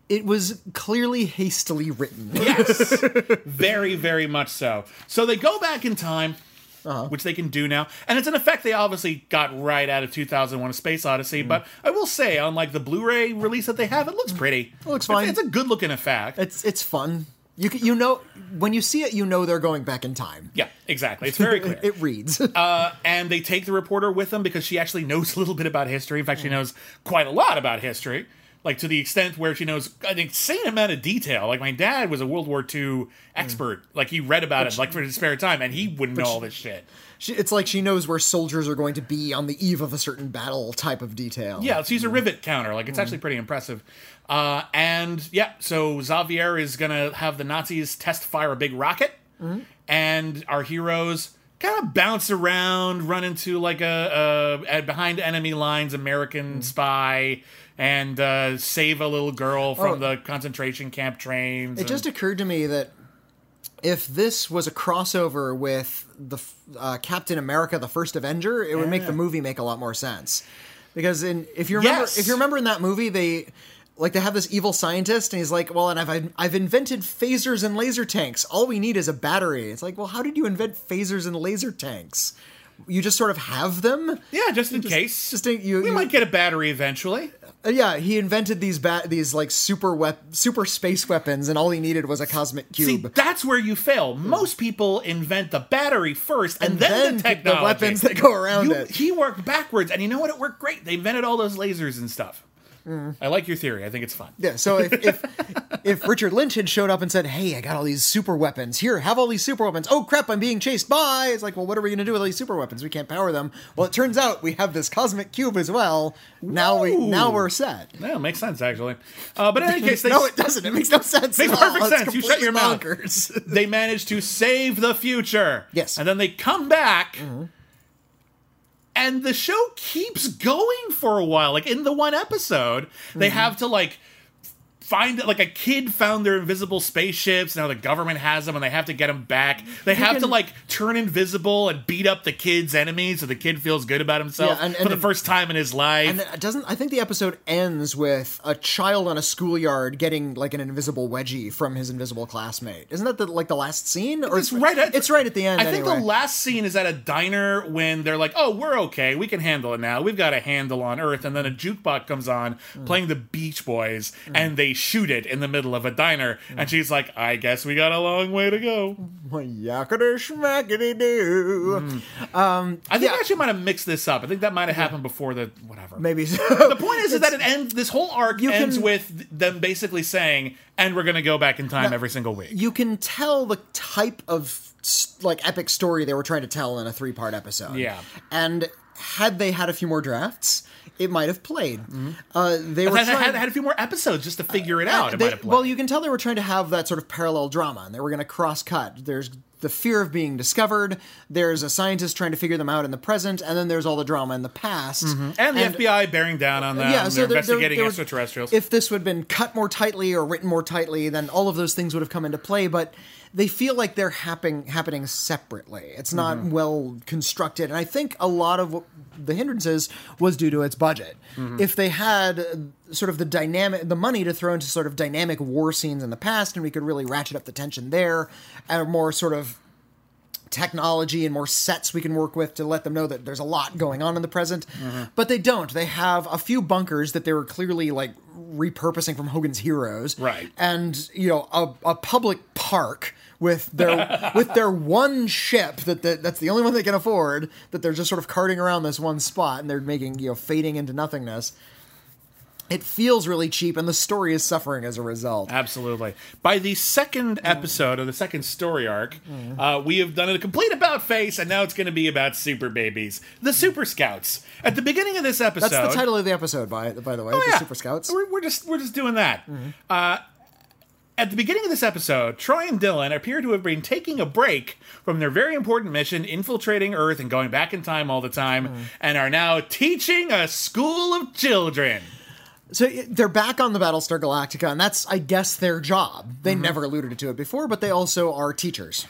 it was clearly hastily written. Yes, very, very much so. So they go back in time, Uh-huh. which they can do now, and it's an effect they obviously got right out of 2001: A Space Odyssey. Mm. But I will say, on like the Blu-ray release that they have, it looks pretty. It looks fine. It's, a good-looking effect. It's it's fun. You can, you know when you see it, you know they're going back in time. yeah, exactly. It's very clear. It reads. Uh, and they take the reporter with them because she actually knows a little bit about history. In fact, she knows quite a lot about history, like to the extent where she knows an insane amount of detail. Like my dad was a World War II hmm. expert. Like he read about it like for his spare time, and he wouldn't know all this shit. she, it's like she knows where soldiers are going to be on the eve of a certain battle type of detail. Yeah, she's a hmm. rivet counter. Like it's hmm. actually pretty impressive. Uh, and yeah, so Xavier is gonna have the Nazis test fire a big rocket, and our heroes kind of bounce around, run into like a, a, a behind enemy lines American spy, and uh, save a little girl from the concentration camp trains. It and- just occurred to me that if this was a crossover with the uh, Captain America: The First Avenger, it would make the movie make a lot more sense. Because in if you remember, Yes. if you remember in that movie, they like they have this evil scientist, and he's like, "Well, and I've I've invented phasers and laser tanks. All we need is a battery." It's like, well, how did you invent phasers and laser tanks? You just sort of have them. yeah, just in case. Just think you, we you might get a battery eventually. uh, yeah, he invented these ba- these like super wep- super space weapons, and all he needed was a cosmic See, cube. that's where you fail. Most people invent the battery first and, And then, then the the weapons that go around You- it. He worked backwards, and you know what? It worked great. They invented all those lasers and stuff. I like your theory. I think it's fun. Yeah, so if, if if Richard Lynch had showed up and said, "Hey, I got all these super weapons. Here, have all these super weapons." Oh crap, I'm being chased. Bye. It's like, well, what are we going to do with all these super weapons? We can't power them. Well, it turns out we have this cosmic cube as well. Now we now we're set. Yeah, makes sense actually. Uh, but in any case, they no, it doesn't. It makes no sense. Makes perfect sense. You shut your mouth. they managed to save the future. Yes. Mm-hmm. And then they come back. And the show keeps going for a while. Like in the one episode, they Mm-hmm. have to like find like a kid found their invisible spaceships. Now the government has them, and they have to get them back. They have to like turn invisible and beat up the kid's enemies, so the kid feels good about himself Yeah, and- for and the it- first time in his life. And it doesn't I think the episode ends with a child on a schoolyard getting like an invisible wedgie from his invisible classmate. Isn't that the like the last scene? Or It's right at it's right at the end. I think the last scene is at a diner when they're like, "Oh, we're okay. We can handle it now. We've got a handle on Earth." And then a jukebox comes on Mm. playing the Beach Boys, and they shoot it in the middle of a diner. Mm. And she's like, "I guess we got a long way to go." Yakety schmackety doo. Um, I think Yeah. I actually might have mixed this up. I think that might have happened before the whatever. maybe so. The point is, is that it ends. This whole arc You ends can- with them basically saying, "And we're going to go back in time every single week." you can tell the type of like epic story they were trying to tell in a three part episode. Yeah. and had they had a few more drafts, it might have played. Mm-hmm. Uh, they were I had, trying, had, had a few more episodes just to figure it uh, out. It they- well, you can tell they were trying to have that sort of parallel drama, and they were going to cross cut. There's the fear of being discovered. There's a scientist trying to figure them out in the present, and then there's all the drama in the past. Mm-hmm. and the FBI bearing down on them. yeah, so they're there- investigating would- extraterrestrials. If this would have been cut more tightly or written more tightly, then all of those things would have come into play. But they feel like they're happening happening separately. It's not Mm-hmm. well constructed, and I think a lot of the hindrances was due to its budget. Mm-hmm. If they had uh, sort of the dynamic, the money to throw into sort of dynamic war scenes in the past, and we could really ratchet up the tension there, and more sort of technology and more sets we can work with to let them know that there's a lot going on in the present. But they don't. They have a few bunkers that they were clearly like repurposing from Hogan's Heroes. Right. And, you know, a, a public park with their with their one ship that, that that's the only one they can afford that they're just sort of carting around this one spot and they're making, you know, fading into nothingness. It feels really cheap and the story is suffering as a result. Absolutely. By the second episode of the second story arc, uh, we have done a complete about face, and now it's going to be about super babies, the Super Scouts. At the beginning of this episode, That's the title of the episode, by by the way, Oh, the yeah. Super Scouts. We're, we're just we're just doing that. Uh, at the beginning of this episode, Troy and Dylan appear to have been taking a break from their very important mission, infiltrating Earth and going back in time all the time, and are now teaching a school of children. So they're back on the Battlestar Galactica, and that's, I guess, their job. They Mm-hmm. never alluded to it before, but they also are teachers.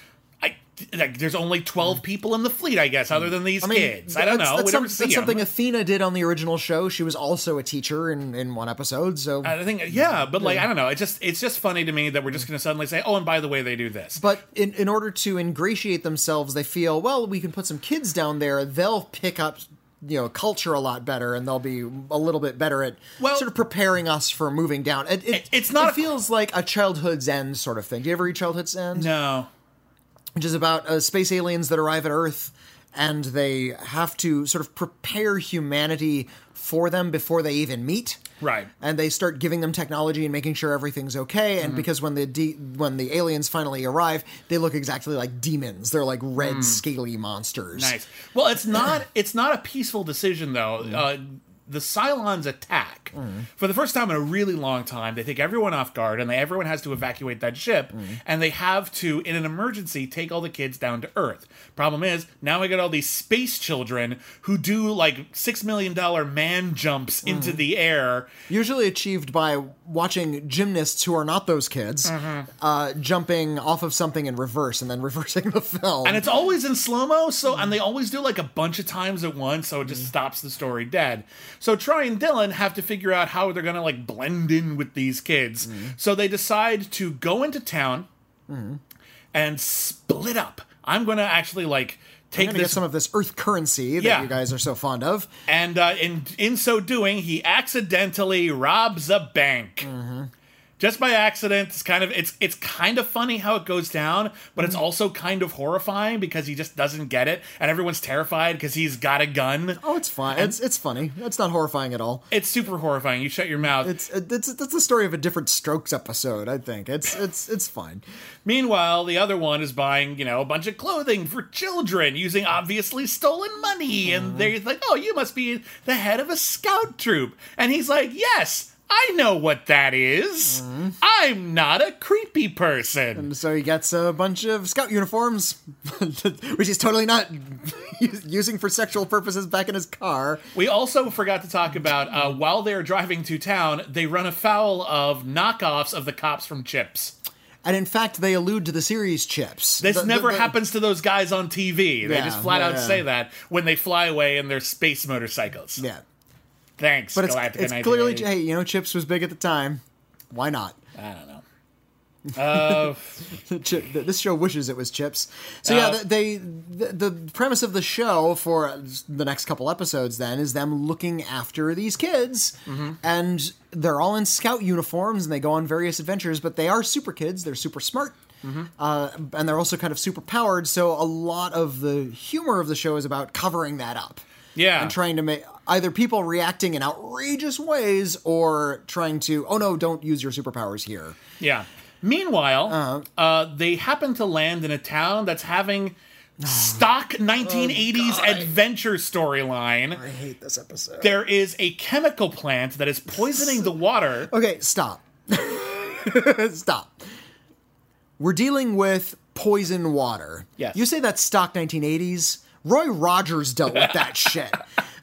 Like, there's only 12 people in the fleet, I guess, other than these I mean, kids. I don't know. That's, some- that's something. Athena did on the original show. She was also a teacher in, in one episode. So, I think, yeah, but like, I don't know. it's just, it's just funny to me that we're just going to suddenly say, oh, and by the way, they do this. but in, in order to ingratiate themselves, they feel well. We can put some kids down there. They'll pick up, you know, culture a lot better, and they'll be a little bit better at Well- sort of preparing us for moving down. It, it, It- it's not It a- feels like a childhood's end sort of thing. Do you ever read Childhood's End? no. Which is about uh, space aliens that arrive at Earth and they have to sort of prepare humanity for them before they even meet. Right. And they start giving them technology and making sure everything's okay. And because when the de- when the aliens finally arrive, they look exactly like demons. They're like red, scaly monsters. Nice. Well, it's not it's not a peaceful decision though. Uh, the Cylons attack for the first time in a really long time. They take everyone off guard, and they, everyone has to evacuate that ship. And they have to, in an emergency, take all the kids down to Earth. Problem is, now we got all these space children who do like six million dollar man jumps into the air. Usually achieved by watching gymnasts who are not those kids uh, jumping off of something in reverse and then reversing the film. And it's always in slow mo, so and they always do like a bunch of times at once, so it just stops the story dead. So Troy and Dylan have to figure out how they're gonna like blend in with these kids. Mm-hmm. So they decide to go into town mm-hmm. and split up. I'm gonna actually like take gonna get some of this Earth currency that Yeah. you guys are so fond of. and uh, in in so doing, he accidentally robs a bank. Mm-hmm. Just by accident, it's kind of it's it's kind of funny how it goes down, but it's mm-hmm. also kind of horrifying because he just doesn't get it, and everyone's terrified because he's got a gun. Oh, it's fine. It's it's funny. It's not horrifying at all. It's super horrifying. You shut your mouth. It's it's it's the story of a different Strokes episode. I think it's it's it's fine. Meanwhile, the other one is buying, you know, a bunch of clothing for children using obviously stolen money. And mm-hmm. they're like, oh, you must be the head of a scout troop. And he's like, yes, I know what that is. I'm not a creepy person. And so he gets a bunch of scout uniforms, which he's totally not using for sexual purposes back in his car. We also forgot to talk about uh, while they're driving to town, they run afoul of knockoffs of the cops from Chips. And in fact, they allude to the series chips. This The- the- never the- happens to those guys on TV. They Yeah, just flat yeah, out yeah. say that when they fly away in their space motorcycles. Yeah, Thanks, but it's Galactica it's clearly hey, you know, chips was big at the time. Why not? I don't know. Uh, this show wishes it was chips. So yeah, Uh, they the, the premise of the show for the next couple episodes then is them looking after these kids, Mm-hmm. and they're all in scout uniforms and they go on various adventures. But they are super kids. They're super smart. Mm-hmm. Uh, and they're also kind of super powered, so a lot of the humor of the show is about covering that up. Yeah. And trying to make either people reacting in outrageous ways or trying to, oh no, don't use your superpowers here. yeah. Meanwhile, Uh-huh. uh, they happen to land in a town that's having stock 1980s adventure storyline. Oh, I hate this episode. There is a chemical plant that is poisoning the water. Okay, stop. stop. We're dealing with poison water. Yes. You say that's stock 1980s. Roy Rogers dealt with that shit.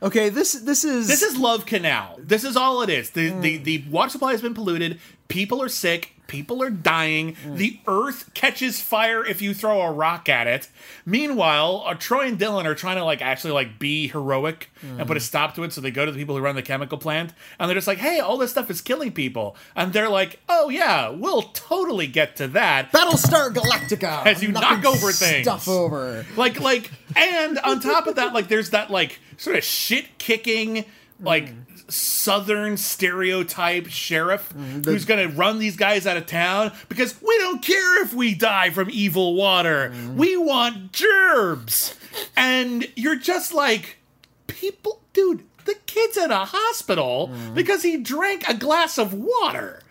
Okay, this this is This is Love Canal. This is all it is. The, the, hmm. the water supply has been polluted. People are sick. People are dying. The Earth catches fire if you throw a rock at it. Meanwhile, uh, Troy and Dylan are trying to like actually like be heroic and put a stop to it. So they go to the people who run the chemical plant, and they're just like, "Hey, all this stuff is killing people," and they're like, "Oh yeah, we'll totally get to that." Battlestar Galactica. As you knock over things. stuff over. like like and on top of that like there's that like sort of shit kicking like southern stereotype sheriff mm-hmm. who's gonna run these guys out of town because we don't care if we die from evil water. Mm-hmm. We want gerbs. And you're just like people dude the kid's in a hospital mm-hmm. because he drank a glass of water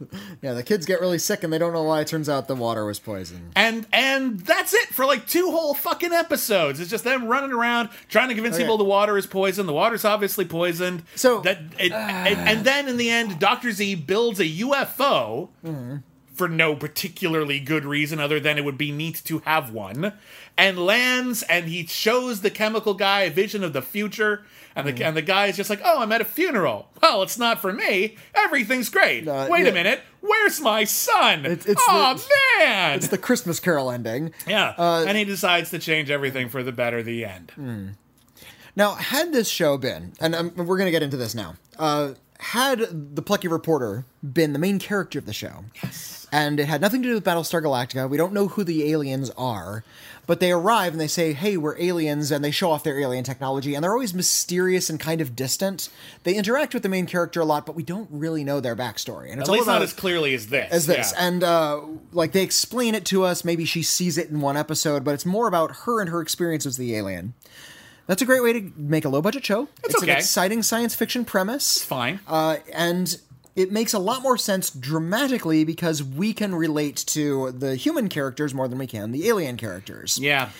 Yeah, the kids get really sick and they don't know why. It turns out the water was poisoned. and and that's it for like two whole fucking episodes. It's just them running around trying to convince Okay. people the water is poisoned. The water's obviously poisoned. So- that it, and, and then in the end, Doctor Z builds a UFO mm-hmm. for no particularly good reason other than it would be neat to have one, and lands and he shows the chemical guy a vision of the future. And the, and the guy is just like, oh, I'm at a funeral. Well, it's not for me. Everything's great. Uh, Wait yeah. a minute. Where's my son? It's- it's oh, the- man. It's the Christmas Carol ending. Yeah, Uh, and he decides to change everything for the better. The end. Now, had this show been, and um, we're going to get into this now, uh, had the plucky reporter been the main character of the show, yes. and it had nothing to do with Battlestar Galactica, we don't know who the aliens are, but they arrive and they say, hey, we're aliens, and they show off their alien technology, and they're always mysterious and kind of distant. They interact with the main character a lot, but we don't really know their backstory. And At it's all least not as clearly as this. as this. Yeah. And uh, like they explain it to us. Maybe she sees it in one episode, but it's more about her and her experience as the alien. That's a great way to make a low budget show. It's, okay. an exciting science fiction premise. It's fine. Uh, and it makes a lot more sense dramatically because we can relate to the human characters more than we can the alien characters. yeah.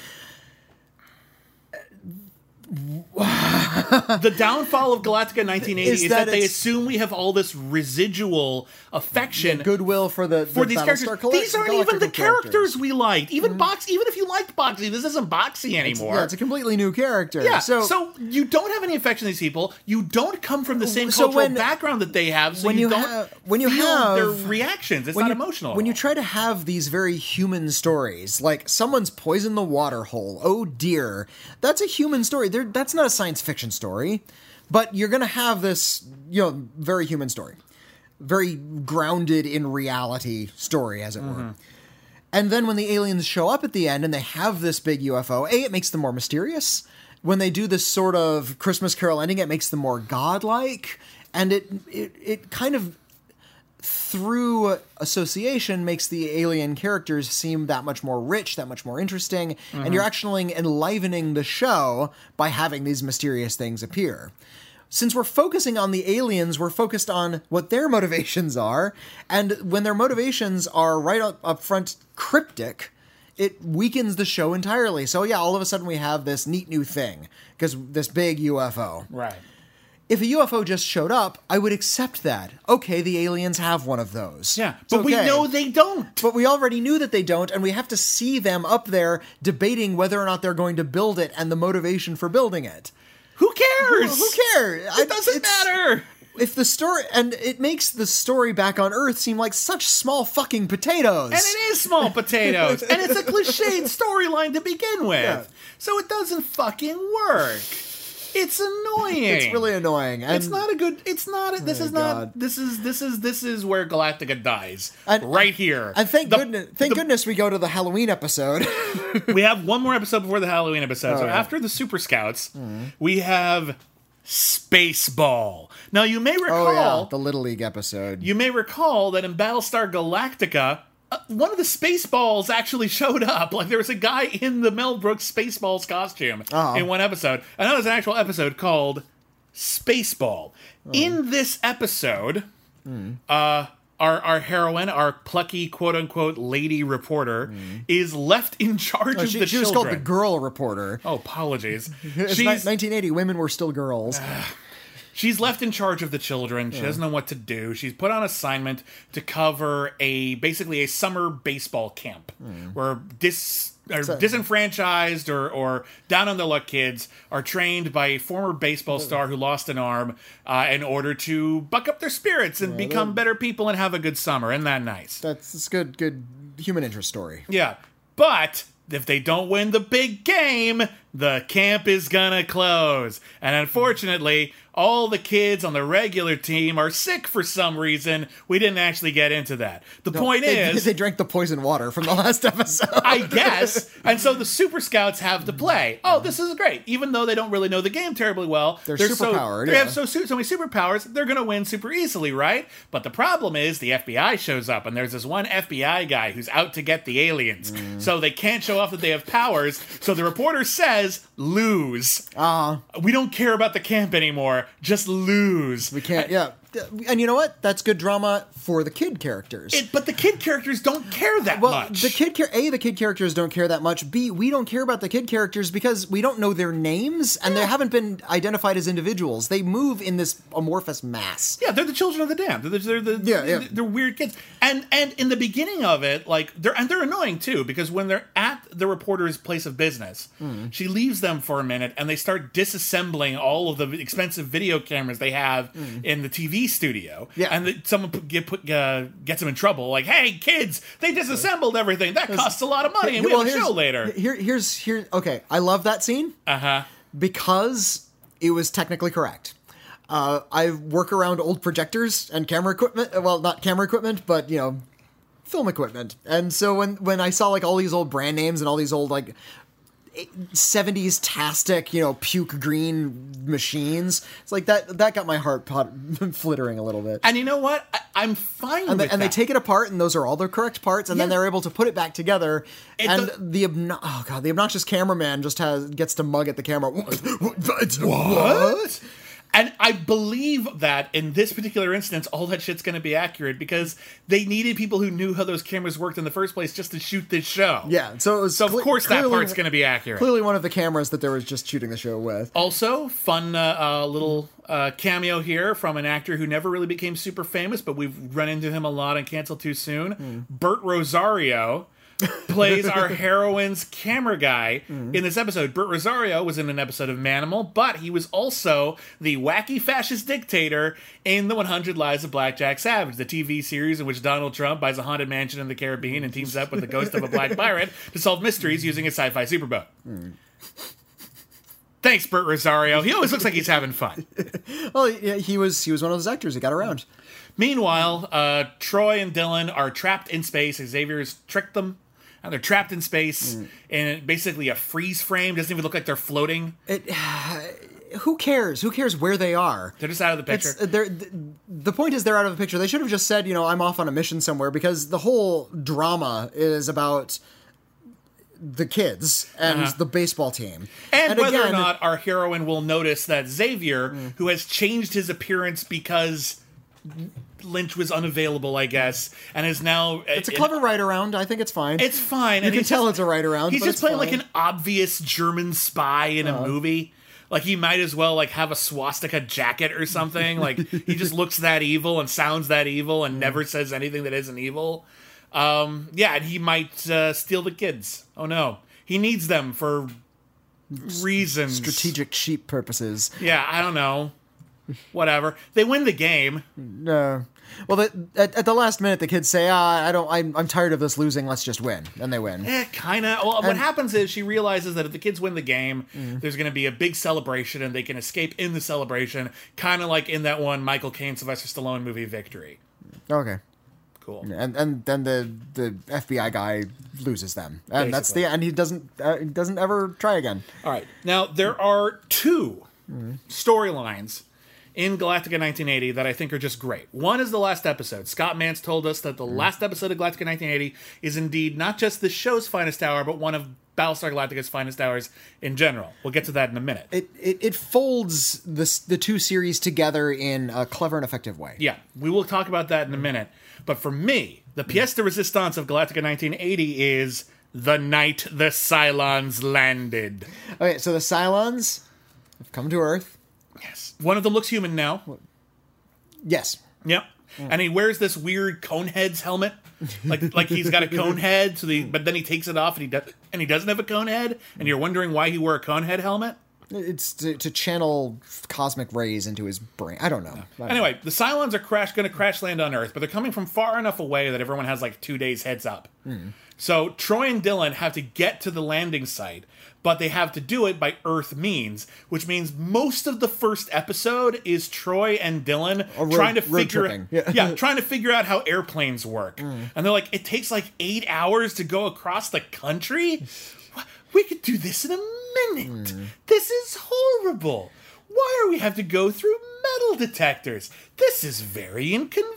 the downfall of Galactica 1980 Is is, that, that they assume we have all this residual affection Goodwill for the, for these characters. These aren't even the Galactica characters we liked. Even mm-hmm. box, even if you liked Boxy, this isn't Boxy anymore. Yeah, it's a completely new character. Yeah, so, so, you don't have any affection for these people. You don't come from the same So cultural when- background that they have. So when you, you don't have- when you have- their reactions. It's not you, emotional. When you try to have these very human stories, like someone's poisoned the water hole, oh dear, that's a human story. There, that's not a science fiction story, but you're going to have this, you know, very human story, very grounded in reality story, as it were. Mm-hmm. And then when the aliens show up at the end and they have this big UFO, A, it makes them more mysterious. When they do this sort of Christmas Carol ending, it makes them more godlike. And it it, it kind of through association makes the alien characters seem that much more rich, that much more interesting, and you're mm-hmm. actually enlivening the show by having these mysterious things appear. Since we're focusing on the aliens, we're focused on what their motivations are, and when their motivations are right up, up front cryptic, it weakens the show entirely. So yeah, all of a sudden we have this neat new thing because this big UFO. right. If a UFO just showed up, I would accept that. Okay, the aliens have one of those. Yeah, It's but we know they don't. But we already knew that they don't, and we have to see them up there debating whether or not they're going to build it and the motivation for building it. Who cares? Who cares? It doesn't matter. If the story and it makes the story back on Earth seem like such small fucking potatoes. And it is small potatoes, and it's a cliched storyline to begin with, Yeah. so it doesn't fucking work. It's annoying. It's really annoying. And It's not a good. It's not. A, this Oh, is not. This is. This is. This is where Galactica dies. And- right here. And thank The- goodness, thank the- goodness we go to the Halloween episode. we have one more episode before the Halloween episode. so Oh. Mm-hmm. after the Super Scouts, we have Spaceball. Now you may oh recall. yeah, the Little League episode. You may recall that in Battlestar Galactica, uh, one of the Spaceballs actually showed up. Like there was a guy in the Mel Brooks Spaceballs costume Uh-huh. in one episode, and that was an actual episode called Spaceball. Oh. In this episode, Hmm. uh, our our heroine, our plucky quote unquote lady reporter, is left in charge Hmm. Oh, of she, the she was called the Girl Reporter. Oh, apologies. She's 1980. Women were still girls. She's left in charge of the children. She doesn't know what to do. She's put on assignment to cover a basically a summer baseball camp where dis or So- disenfranchised or, or down on the luck kids are trained by a former baseball star who lost an arm uh, in order to buck up their spirits and become better people and have a good summer. Isn't that nice? That's, that's good. Good human interest story. Yeah. But if they don't win the big game, the camp is gonna close. And unfortunately, all the kids on the regular team are sick for some reason. We didn't actually get into that. The point They- is they drank the poison water from the last episode. I guess. And so the Super Scouts have to play. Oh, this is great. Even though they don't really know the game terribly well, They're so, superpowered, They yeah. have so so many superpowers. They're going to win super easily, right? But the problem is the FBI shows up, and there's this one FBI guy who's out to get the aliens. Mm. So they can't show off that they have powers. So the reporter says, "Lose. Ah, We don't care about the camp anymore. Just lose." we can't. Yeah, and you know what? That's good drama for the kid characters. It, but the kid characters don't care that well, much. the kid char- a the kid characters don't care that much. B we don't care about the kid characters because we don't know their names and they haven't been identified as individuals. They move in this amorphous mass. Yeah, they're the children of the damned. They're, they're, the Yeah, yeah. they're weird kids. And and in the beginning of it, like they're and they're annoying too because when they're at the reporter's place of business, Hmm. she leaves them for a minute and they start disassembling all of the expensive video cameras they have in the TV studio. Yeah. and the, someone put, get put uh, gets them in trouble. Like, hey, kids, they disassembled everything. That costs a lot of money, and we Well, have a show later. Here, here's here. Okay, I love that scene Uh huh. because it was technically correct. Uh, I work around old projectors and camera equipment. Well, not camera equipment, but you know, film equipment. And so when when I saw like all these old brand names and all these old like 70s tastic, you know, puke green machines, it's like that that got my heart pot- flittering a little bit. And you know what? I, I'm fine and, with they, and they take it apart, and those are all the correct parts, and then they're able to put it back together. It and does- the obno- oh god, the obnoxious cameraman just has gets to mug at the camera. what? What? And I believe that in this particular instance, all that shit's going to be accurate because they needed people who knew how those cameras worked in the first place just to shoot this show. Yeah, so it was So of cle- course that clearly- part's going to be accurate. Clearly, one of the cameras that they were just shooting the show with. Also, fun uh, uh, little uh, cameo here from an actor who never really became super famous, but we've run into him a lot in Cancel Too Soon. Bert Rosario plays our heroine's camera guy Hmm. in this episode. Bert Rosario was in an episode of Manimal, but he was also the wacky fascist dictator in The 100 Lives of Blackjack Savage, the TV series in which Donald Trump buys a haunted mansion in the Caribbean and teams up with the ghost of a black pirate to solve mysteries using a sci-fi superboat. Thanks, Bert Rosario. He always looks like he's having fun. Well, yeah, he was he was one of those actors that got around. Meanwhile, uh, Troy and Dylan are trapped in space. Xavier's tricked them. And they're trapped in space in basically a freeze frame. Doesn't even look like they're floating. It, who cares? Who cares where they are? They're just out of the picture. Th- the point is they're out of the picture. They should have just said, you know, I'm off on a mission somewhere because the whole drama is about the kids and Uh-huh. the baseball team. and, whether or not our heroine will notice that Xavier, Mm. who has changed his appearance because Lynch was unavailable, I guess, and is now it's a clever ride around. I think it's fine. It's fine. You can tell just- it's a ride around. He's just playing like an obvious German spy in a movie. Like he might as well like have a swastika jacket or something. like he just looks that evil and sounds that evil and never says anything that isn't evil. Um, yeah, and he might uh, steal the kids. Oh no, he needs them for reasons. strategic sheep purposes. Yeah, I don't know. Whatever. They win the game. No. Well, the, at, at the last minute, the kids say, ah, "I don't. I'm, I'm tired of this losing. Let's just win," and they win. Eh, kind of. Well, what And- Mm. happens is she realizes that if the kids win the game, there's going to be a big celebration, and they can escape in the celebration, kind of like in that one Michael Caine Sylvester Stallone movie, Victory. Okay. Cool. And and then the the FBI guy loses them, and that's the and he doesn't uh, he doesn't ever try again. All right. Now there are two storylines in Galactica 1980 that I think are just great. One is the last episode. Scott Mantz told us that the mm. last episode of Galactica 1980 is indeed not just the show's finest hour, but one of Battlestar Galactica's finest hours in general. We'll get to that in a minute. It it, it folds the the two series together in a clever and effective way. Yeah, we will talk about that in a mm. minute. But for me, the mm. pièce de resistance of Galactica 1980 is the night the Cylons landed. Okay, so the Cylons have come to Earth. Yes. One of them looks human now. Yes. Yep. And he wears this weird conehead's helmet, like like he's got a cone head. So the but then he takes it off and he does and he doesn't have a cone head. And you're wondering why he wore a cone head helmet. It's to, to channel cosmic rays into his brain. I don't know. I don't Anyway, the Cylons are crash going to crash land on Earth, but they're coming from far enough away that everyone has like two days heads up. Hmm. So Troy and Dylan have to get to the landing site, but they have to do it by Earth means, which means most of the first episode is Troy and Dylan road- trying to figure yeah. Yeah. trying to figure out how airplanes work. And they're like, it takes like eight hours to go across the country. We could do this in a minute. This is horrible. Why are we have to go through metal detectors? This is very inconvenient.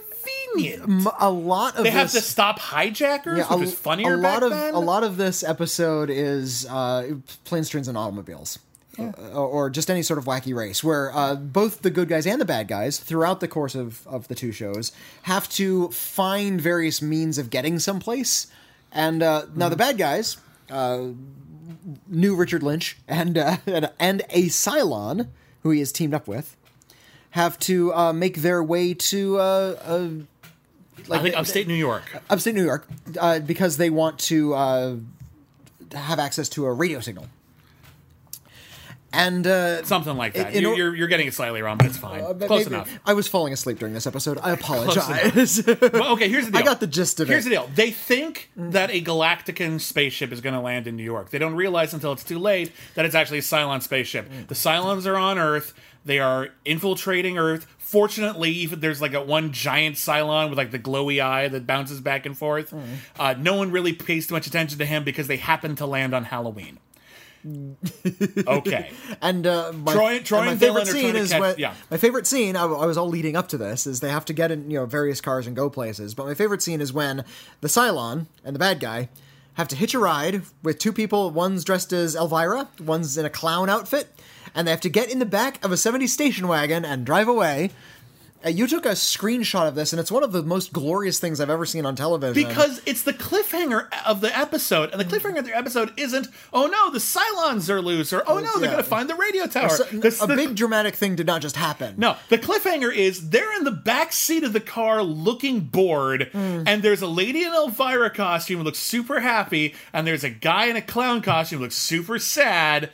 M- a lot of they this, have to stop hijackers, yeah, which a, is funnier a lot of then. a lot of this episode is uh, planes, trains, and automobiles. Uh, or just any sort of wacky race where uh, both the good guys and the bad guys throughout the course of, of the two shows have to find various means of getting someplace and uh, now Mm-hmm. the bad guys uh, knew richard lynch and, uh, and and a cylon who he is teamed up with have to uh, make their way to uh, uh, I think upstate New York. upstate New York uh, because they want to uh, have access to a radio signal. And uh, Something like that. In- in you're, you're, you're getting it slightly wrong, but it's fine. but Close maybe- enough. I was falling asleep during this episode. I apologize. Well, okay, here's the deal. I got the gist of Here's it. Here's the deal. They think that a Galactican spaceship is going to land in New York. They don't realize until it's too late that it's actually a Cylon spaceship. The Cylons are on Earth. They are infiltrating Earth. Fortunately, there's like a one giant Cylon with like the glowy eye that bounces back and forth. Uh, no one really pays too much attention to him because they happen to land on Halloween. okay. And uh, my, Troy- Troy and my favorite scene is catch- when yeah. my favorite scene. I, I was all leading up to this is they have to get in you know various cars and go places. But my favorite scene is when the Cylon and the bad guy have to hitch a ride with two people. One's dressed as Elvira, one's in a clown outfit, and they have to get in the back of a '70s station wagon and drive away. Uh, you took a screenshot of this, and it's one of the most glorious things I've ever seen on television. Because it's the cliffhanger of the episode, and the cliffhanger of the episode isn't, oh no, the Cylons are loose, or oh no, they're Yeah. going to find the radio tower. So- a the- big dramatic thing did not just happen. No, the cliffhanger is they're in the back seat of the car looking bored, Hmm. and there's a lady in an Elvira costume who looks super happy, and there's a guy in a clown costume who looks super sad.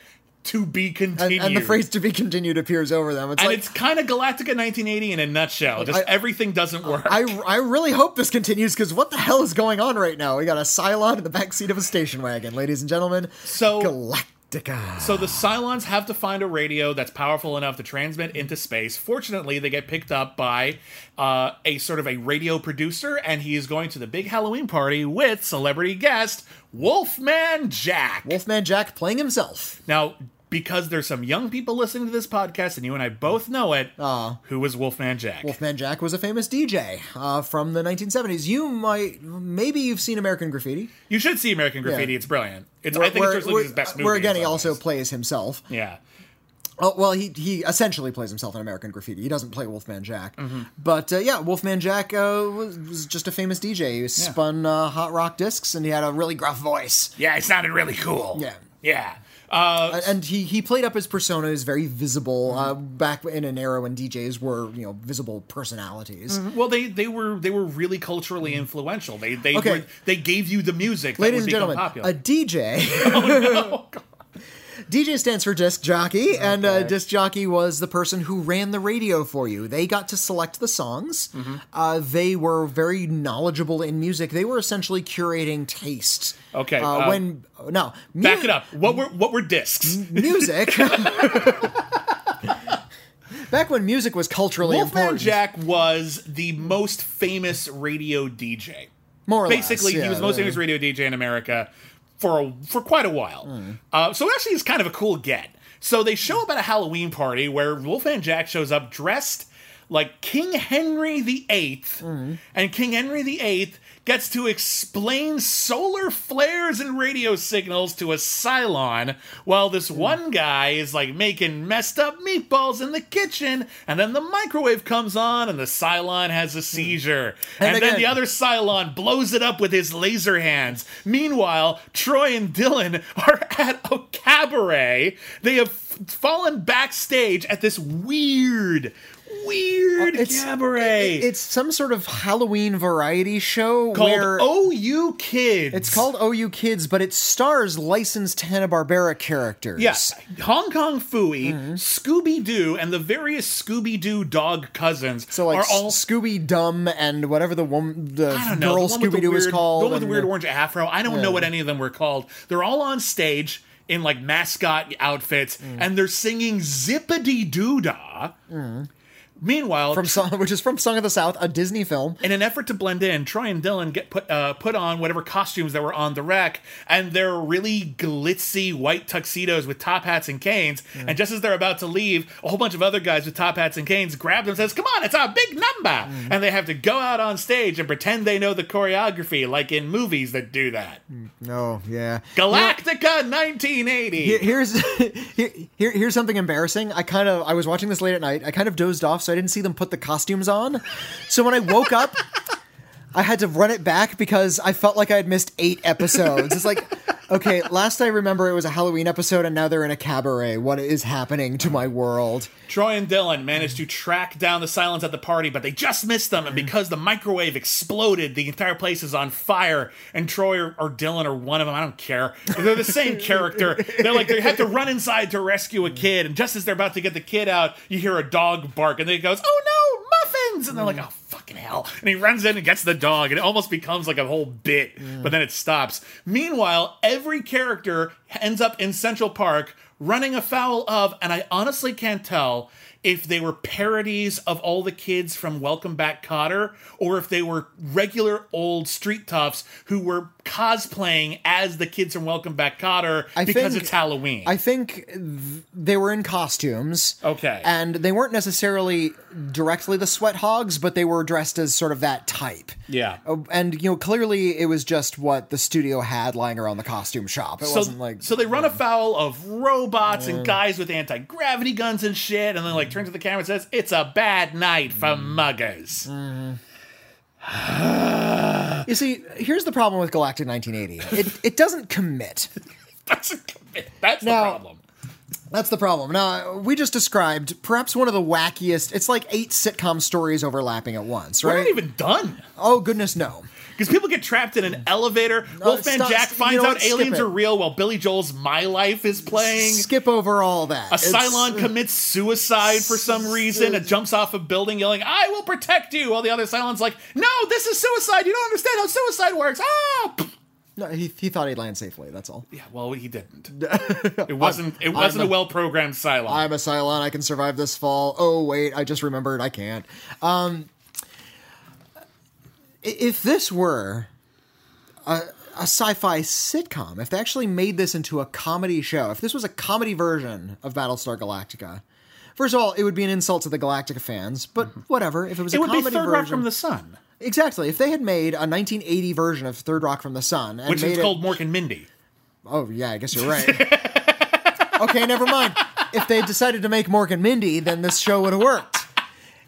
To be and, continued. and the phrase "to be continued" appears over them. It's And like it's kind of Galactica 1980 in a nutshell. Just I- everything doesn't work. I, I really hope this continues because what the hell is going on right now? We got a Cylon in the backseat of a station wagon, ladies and gentlemen. So- Galactica. So the Cylons have to find a radio that's powerful enough to transmit into space. Fortunately, they get picked up by uh, a sort of a radio producer, and he is going to the big Halloween party with celebrity guest Wolfman Jack. Wolfman Jack playing himself. now, because there's some young people listening to this podcast, and you and I both know it, who was Wolfman Jack? Wolfman Jack was a famous DJ uh, from the 1970s. You might, maybe you've seen American Graffiti. you should see American Graffiti. Yeah. It's brilliant. It's, I think it's George Lucas' best movie. where again he also plays himself. yeah. Oh, well, he he essentially plays himself in American Graffiti. He doesn't play Wolfman Jack, Mm-hmm. but uh, yeah, Wolfman Jack uh, was, was just a famous DJ. He spun uh, hot rock discs, and he had a really gruff voice. Yeah, it sounded really cool. Yeah. Yeah. Uh, and he he played up his persona as very visible uh, Mm-hmm. back in an era when DJs were you know visible personalities. Well, they they were they were really culturally influential. They they Okay. were, they gave you the music that Ladies would and gentlemen, popular. a DJ. Oh, DJ stands for disc jockey, and uh, disc jockey was the person who ran the radio for you. They got to select the songs. Mm-hmm. Uh, they were very knowledgeable in music. They were essentially curating taste. Okay, Uh, uh, when no, mu- Back it up. What were what were discs? music. Back when music was culturally Wolfman important, Jack was the most famous radio DJ. more or Basically, less, he was the most famous radio DJ in America for a, for quite a while. Hmm. Uh, so actually, it's kind of a cool get. So they show up at a Halloween party where Wolfman Jack shows up dressed like King Henry VIII, Hmm. and King Henry VIII gets to explain solar flares and radio signals to a Cylon, while this Hmm. one guy is like making messed up meatballs in the kitchen, and then the microwave comes on, and the Cylon has a seizure, and, And then the other Cylon blows it up with his laser hands. Meanwhile, Troy and Dylan are at a cabaret. They have fallen backstage at this weird, weird It's- cabaret it- it's some sort of Halloween variety show called where OU Kids. it's called OU Kids, but it stars licensed Hanna Barbera characters. Yes, Hong Kong Phooey, Scooby Doo, and the various Scooby Doo dog cousins So like are all. Scooby Dumb and whatever the woman, the know. girl the one with the Scooby Doo is called. The one with the weird the- orange afro. I don't know what any of them were called. They're all on stage in like mascot outfits, Mm. and they're singing Zippity Doo Dah. Meanwhile, from Song, which is from Song of the South, a Disney film. in an effort to blend in, Troy and Dylan get put uh, put on whatever costumes that were on the rack, and they're really glitzy white tuxedos with top hats and canes. Mm. And just as they're about to leave, a whole bunch of other guys with top hats and canes grab them and says, "Come on, it's our big number!" Mm. And they have to go out on stage and pretend they know the choreography, like in movies that do that. Mm, no, yeah. Galactica 1980. Here's here, here- here's something embarrassing. I kind of I was watching this late at night. I kind of dozed off, so I didn't see them put the costumes on. So when I woke up, I had to run it back because I felt like I had missed eight episodes. It's like, okay, last I remember it was a Halloween episode, and now they're in a cabaret. What is happening to my world? Troy and Dylan managed to track down the Cylons at the party, but they just missed them. And mm. because the microwave exploded, the entire place is on fire. And Troy or, or Dylan or one of them, I don't care. They're the same character. They're like, they had to run inside to rescue a kid. And just as they're about to get the kid out, you hear a dog bark. And then he goes, Oh no, muffins! And they're like, Oh, fucking hell. And he runs in and gets the dog. And it almost becomes like a whole bit, but then it stops. Meanwhile, every character ends up in Central Park running afoul of, and I honestly can't tell if they were parodies of all the kids from Welcome Back Kotter or if they were regular old street toughs who were cosplaying as the kids from Welcome Back Kotter I because think- it's Halloween. I think th- they were in costumes. Okay. And they weren't necessarily directly the sweat hogs, but they were dressed as sort of that type. yeah. Uh, And you know, clearly it was just what the studio had lying around the costume shop. It So, wasn't like so they run afoul of robots and guys with anti gravity guns and shit, and then like turns to the camera and says, "It's a bad night for muggers." You see, here's the problem with Galactic 1980. It it doesn't commit. That's, that's the problem. That's the problem. Now, we just described perhaps one of the wackiest. It's like eight sitcom stories overlapping at once, right? We're not even done. oh goodness, no. Because people get trapped in an elevator. Wolfman stop- Jack finds out aliens it. are real while Billy Joel's My Life is playing. Skip over all that. A It's- Cylon commits suicide for some reason. It jumps off a building yelling, I will protect you. While the other Cylon's like, No, this is suicide. You don't understand how suicide works. Ah! No, he, he thought he'd land safely. That's all. Yeah, well, he didn't. It wasn't. It wasn't a a- well programmed Cylon. I'm a Cylon. I can survive this fall. Oh wait, I just remembered I can't. Um, if this were a, a sci-fi sitcom, if they actually made this into a comedy show, if this was a comedy version of Battlestar Galactica, first of all, it would be an insult to the Galactica fans. But mm-hmm. whatever. If it was it a would be comedy Third version, Rock from the Sun, exactly. If they had made a 1980 version of Third Rock from the Sun, and which is it, called Mork and Mindy. Oh, yeah, I guess you're right. okay, never mind. If they decided to make Mork and Mindy, then this show would have worked.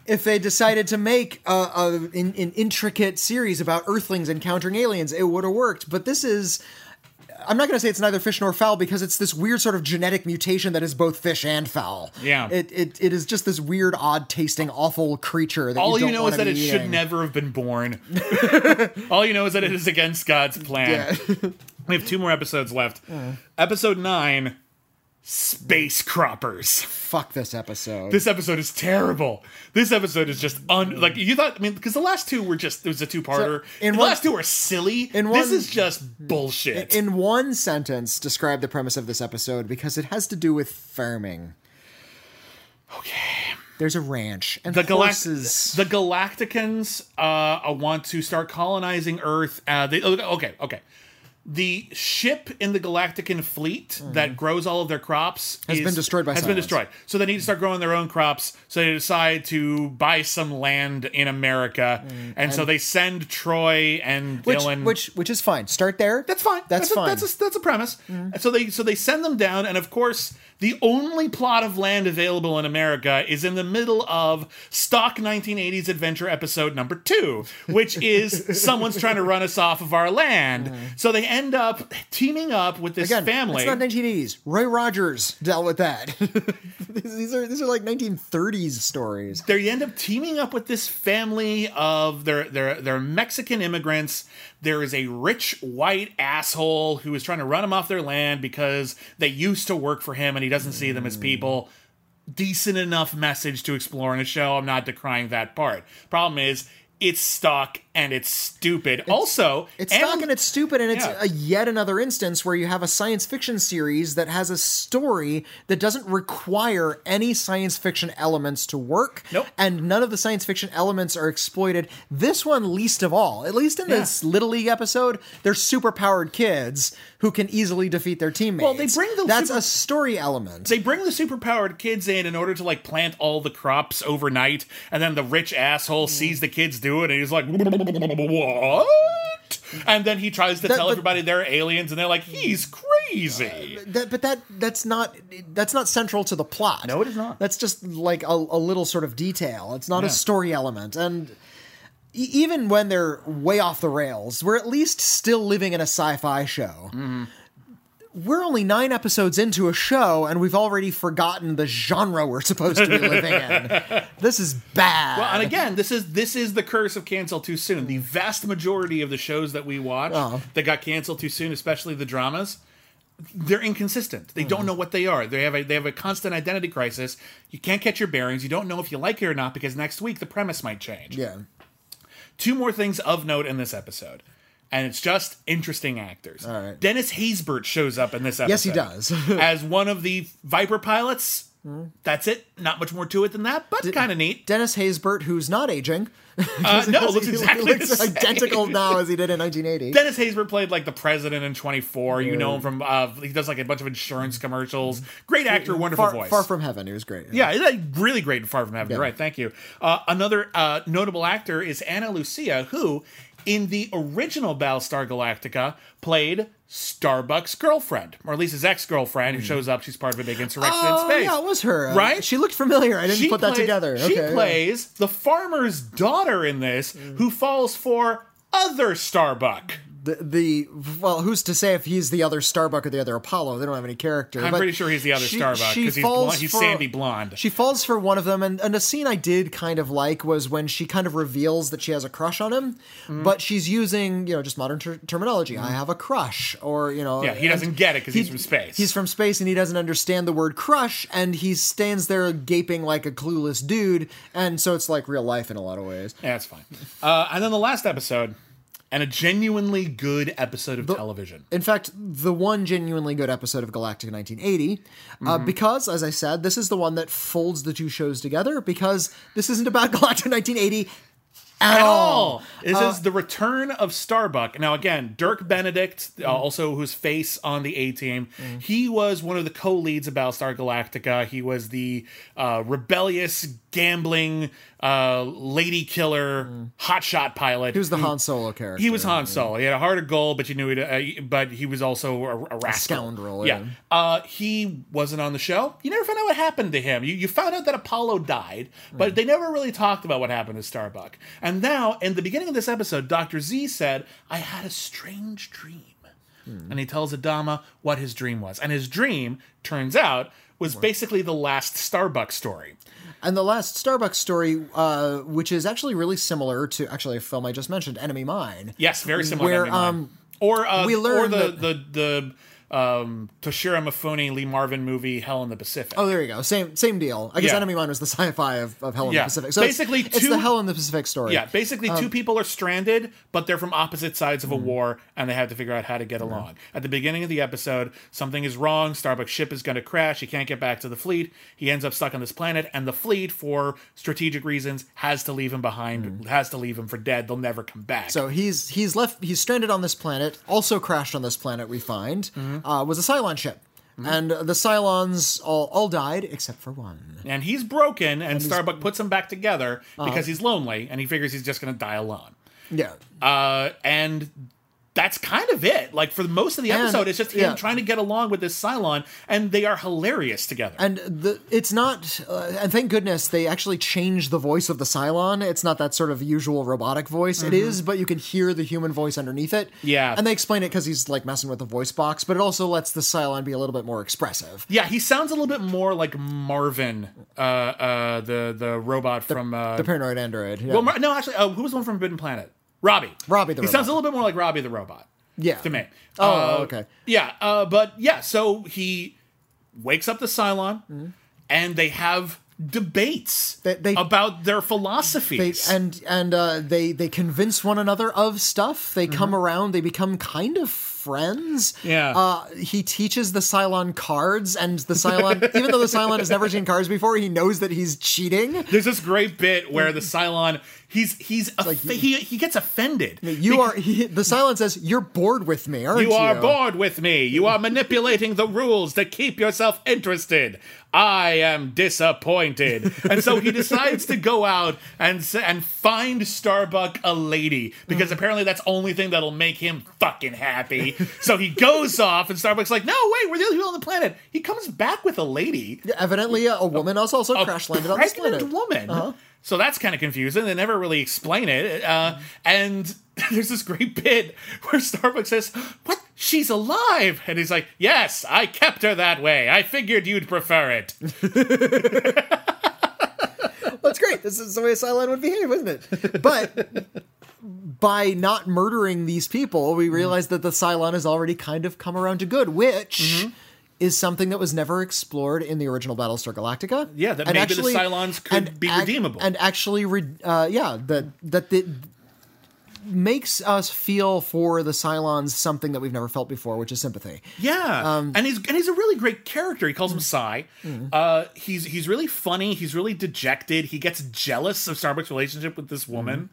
If they decided to make a, a, an, an intricate series about Earthlings encountering aliens, it would have worked. But this is. I'm not going to say it's neither fish nor fowl because it's this weird sort of genetic mutation that is both fish and fowl. Yeah. It, it, it is just this weird, odd tasting, awful creature that All you, you, know is that it be should never have been born. All you know is that it is against God's plan. we have two more episodes left. Episode nine Space Croppers. Fuck this episode. This episode is terrible. This episode is just un like you thought. I mean, because the last two were just it was a two parter. So, in the one- last two were silly. in this one- is just bullshit. in one sentence, describe the premise of this episode because it has to do with farming. Okay. There's a ranch and the Galact- the Galacticans uh, want to start colonizing Earth. Uh, they, okay, okay. The ship in the Galactican fleet that grows all of their crops Mm-hmm. Has is- been destroyed by has been destroyed. So they need to start growing their own crops. So they decide to buy some land in America, and, so they send Troy and Mm. which, Dylan. which which is fine. Start there. That's fine. That's a, fine. Mm. That's a, that's a premise. And so they so they send them down, and of course The only plot of land available in America is in the middle of stock 1980s adventure episode number two, which is someone's trying to run us off of our land. Uh-huh. So they end up teaming up with this Again, family. it's not 1980s. Roy Rogers dealt with that. these are these are like 1930s stories. they end up teaming up with this family of they're they're they're Mexican immigrants. There is a rich white asshole who is trying to run them off their land because they used to work for him and he doesn't see them as people. Decent enough message to explore in a show. I'm not decrying that part. Problem is, it's stock and it's stupid. also, It's and- stock and it's stupid, and it's Yeah. a yet another instance where you have a science fiction series that has a story that doesn't require any science fiction elements to work. Nope. And none of the science fiction elements are exploited. This one, least of all. At least in this Little League episode, they're super powered kids who can easily defeat their teammates. Well, they bring the That's super- a story element. they bring the superpowered kids in in order to like plant all the crops overnight, and then the rich asshole sees the kids do it, and he's like, "What?" And then he tries to That- tell but- everybody they're aliens, and they're like, "He's crazy." that, but that that's not that's not central to the plot. No, it is not. That's just like a, a little sort of detail. It's not Yeah. a story element, and e- even when they're way off the rails, we're at least still living in a sci-fi show. Mm-hmm. We're only nine episodes into a show, and we've already forgotten the genre we're supposed to be living in. This is bad. Well, and again, this is this is the curse of cancel too soon. The vast majority of the shows that we watch Uh-huh. that got canceled too soon, especially the dramas, they're inconsistent. They don't know what they are. They have a they have a constant identity crisis. You can't catch your bearings. You don't know if you like it or not because next week the premise might change. yeah. Two more things of note in this episode. And it's just interesting actors. All right. Dennis Haysbert shows up in this episode. Yes, he does. as one of the Viper pilots. That's it. Not much more to it than that, but kind of neat. Dennis Haysbert, who's not aging. Uh, no, looks exactly looks identical now as he did in 1980. Dennis Haysbert played like the president in 24. You know him from uh, he does like a bunch of insurance commercials. Great actor, wonderful far, voice. far from heaven, he was great. yeah, he's, like, really great in Far From Heaven. You're Yeah. right. Thank you. Uh, another uh, notable actor is Ana Alicia, who in the original Battlestar Galactica played Starbuck's girlfriend, or at least his ex-girlfriend, who shows up. She's part of a big insurrection Hmm. Oh, in space. yeah, it was her. Right? She looked familiar. I didn't put that together. She okay, yeah. plays the farmer's daughter in this, who falls for other Starbuck. The, the well, who's to say if he's the other Starbuck or the other Apollo? They don't have any character. I'm but pretty sure he's the other she- Starbuck because he's, blonde, he's for- sandy blonde. She falls for one of them, and, and a scene I did kind of like was when she kind of reveals that she has a crush on him, Mm-hmm. but she's using you know just modern ter- terminology. I have a crush, or you know, Yeah, he doesn't get it 'cause he's he- from space. He's from space, and he doesn't understand the word crush, and he stands there gaping like a clueless dude, and so it's like real life in a lot of ways. yeah, that's fine. Uh, and then the last episode, and a genuinely good episode of television. In fact, the one genuinely good episode of Galactic 1980, uh, Mm-hmm. because, as I said, this is the one that folds the two shows together, because this isn't about Galactic 1980 at, At all. all. This is the return of Starbuck. Now, again, Dirk Benedict, uh, also whose face on the A team, he was one of the co leads of Battlestar Galactica. He was the uh, rebellious, gambling, uh, lady killer, hotshot pilot. He was the who- Han Solo character. He was Han Solo. He had a heart of gold, but you knew it. Uh, but he was also a, a rascal. scoundrel, Yeah. yeah. Uh, he wasn't on the show. You never found out what happened to him. You, you found out that Apollo died, but they never really talked about what happened to Starbuck. And now, in the beginning of this episode, Doctor Z said, "I had a strange dream," and he tells Adama what his dream was. And his dream turns out was basically the last Starbuck story. And the last Starbucks story, uh, which is actually really similar to actually a film I just mentioned, Enemy Mine. Yes, very similar. Where, to Enemy Mine. um, or uh, we or learned the, that- the the um, Toshiro Mifune Lee Marvin movie Hell in the Pacific. Oh, there you go. Same same deal. I guess Yeah. Enemy Mine was the sci-fi of, of Hell in Yeah. the Pacific. So Basically, it's, two- the Hell in the Pacific story. Yeah, basically, Um, two people are stranded, but they're from opposite sides of a war, and they have to figure out how to get along. At the beginning of the episode, something is wrong. Starbuck's ship is going to crash. He can't get back to the fleet. He ends up stuck on this planet, and the fleet, for strategic reasons, has to leave him behind. Has to leave him for dead. They'll never come back. Mm. So he's he's left. He's stranded on this planet. Also crashed on this planet. We find Mm-hmm. Uh, was a Cylon ship, and the Cylons all all died except for one. and he's broken, and, Starbuck puts him back together Uh-huh. because he's lonely, and he figures he's just going to die alone. Yeah, Uh, and that's kind of it. Like for most of the And- episode, it's just him yeah. trying to get along with this Cylon, and they are hilarious together. And the it's not, uh, and thank goodness they actually changed the voice of the Cylon. It's not that sort of usual robotic voice. It is, but you can hear the human voice underneath it. Mm-hmm. Yeah. and they explain it because he's like messing with the voice box, but it also lets the Cylon be a little bit more expressive. yeah, he sounds a little bit more like Marvin, uh, uh, the the robot from uh, The paranoid android. Yeah. Well, Mar- no, actually, uh, who was the one from Forbidden Planet? Robbie. Robbie the He sounds a little bit more like Robbie the robot. Yeah. To me. Oh, Uh, okay. Yeah, uh, but yeah, so he wakes up the Cylon, and they have debates Mm-hmm. They- they- about their they, philosophies. and and uh, they they convince one another of stuff. They come around. They become kind of friends. Yeah. Uh, he teaches the Cylon cards, and the Cylon, even though the Cylon has never seen cards before, he knows that he's cheating. There's this great bit where the Cylon he's he's off- he he gets offended. You are he, the Cylon says, "You're bored with me, aren't you?" You are bored with me. You are manipulating the rules to keep yourself interested. I am disappointed. and so he decides to go out and and find Starbuck a lady because mm. apparently that's the only thing that'll make him fucking happy. so he goes off and Starbuck's like, "No, wait, we're the only people on the planet." He comes back with a lady. Evidently, a, a woman also A crash landed on this pregnant planet. woman. Uh-huh. So that's kind of confusing. They never really explain it. Uh, and there's this great bit where Starbucks says, What? She's alive. And he's like, Yes, I kept her that way. I figured you'd prefer it. well, That's great. This is the way a Cylon would behave, isn't it? But by not murdering these people, we realize that the Cylon has already kind of come around to good, which Mm-hmm. Is something that was never explored in the original Battlestar Galactica. Yeah, that maybe the Cylons could be ac- redeemable. and actually, re- uh, yeah, that that the makes us feel for the Cylons something that we've never felt before, which is sympathy. Yeah, Um, and he's and he's a really great character. He mm. calls him Cy. Uh, he's he's really funny. He's really dejected. He gets jealous of Starbucks' relationship with this woman.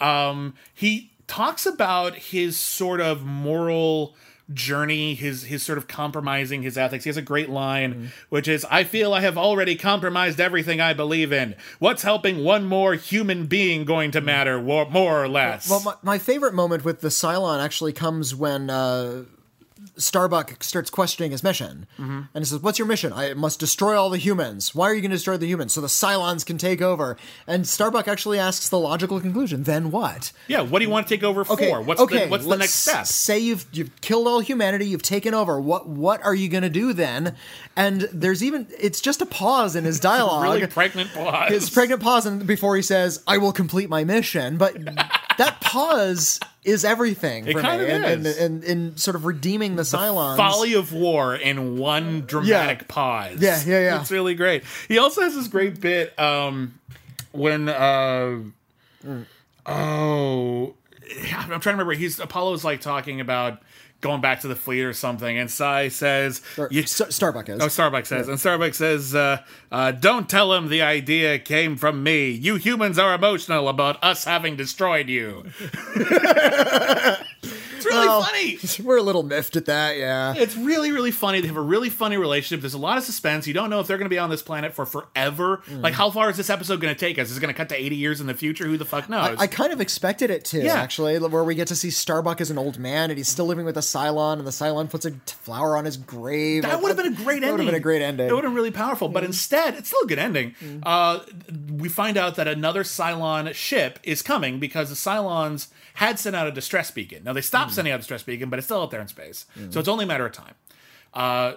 Mm. Um, he talks about his sort of moral journey, his his sort of compromising his ethics. He has a great line, Mm. which is, "I feel I have already compromised everything I believe in. What's helping one more human being going to matter, more, or less?" Well, my, my favorite moment with the Cylon actually comes when uh, Starbuck starts questioning his mission. Mm-hmm. And he says, What's your mission? I must destroy all the humans. Why are you going to destroy the humans? So the Cylons can take over. And Starbuck actually asks the logical conclusion then what? yeah, what do you want to take over Okay, for? What's okay, the what's the next step? Say you've you've killed all humanity, you've taken over. What what are you going to do then? And there's even it's just a pause in his dialogue. really pregnant pause. His pregnant pause and before he says, "I will complete my mission," but that pause is everything It for kind me, of and, is. and, and, and sort of redeeming the, Cylons. folly of war in one dramatic Yeah. pause. Yeah, yeah, yeah. It's really great. He also has this great bit um, when uh, oh, I'm trying to remember. He's Apollo's like talking about going back to the fleet or something, and Cy says, Or- you, Star- Starbuck is. Oh, Starbucks says, and Starbucks says, uh, uh, "Don't tell him the idea came from me. You humans are emotional about us having destroyed you." really Well, funny. We're a little miffed at that, yeah. It's really, really funny. They have a really funny relationship. There's a lot of suspense. You don't know if they're going to be on this planet for forever. Mm. Like, how far is this episode going to take us? Is it going to cut to 80 years in the future? Who the fuck knows? I, I kind of expected it to, Yeah. actually, where we get to see Starbuck as an old man and he's still living with a Cylon, and the Cylon puts a flower on his grave. that would have been a great That ending. would have been a great ending. It would have been really powerful. But instead, it's still a good ending. Uh, we find out that another Cylon ship is coming because the Cylons had sent out a distress beacon. Now, they stopped sending out a distress beacon, but it's still out there in space. So it's only a matter of time. Uh,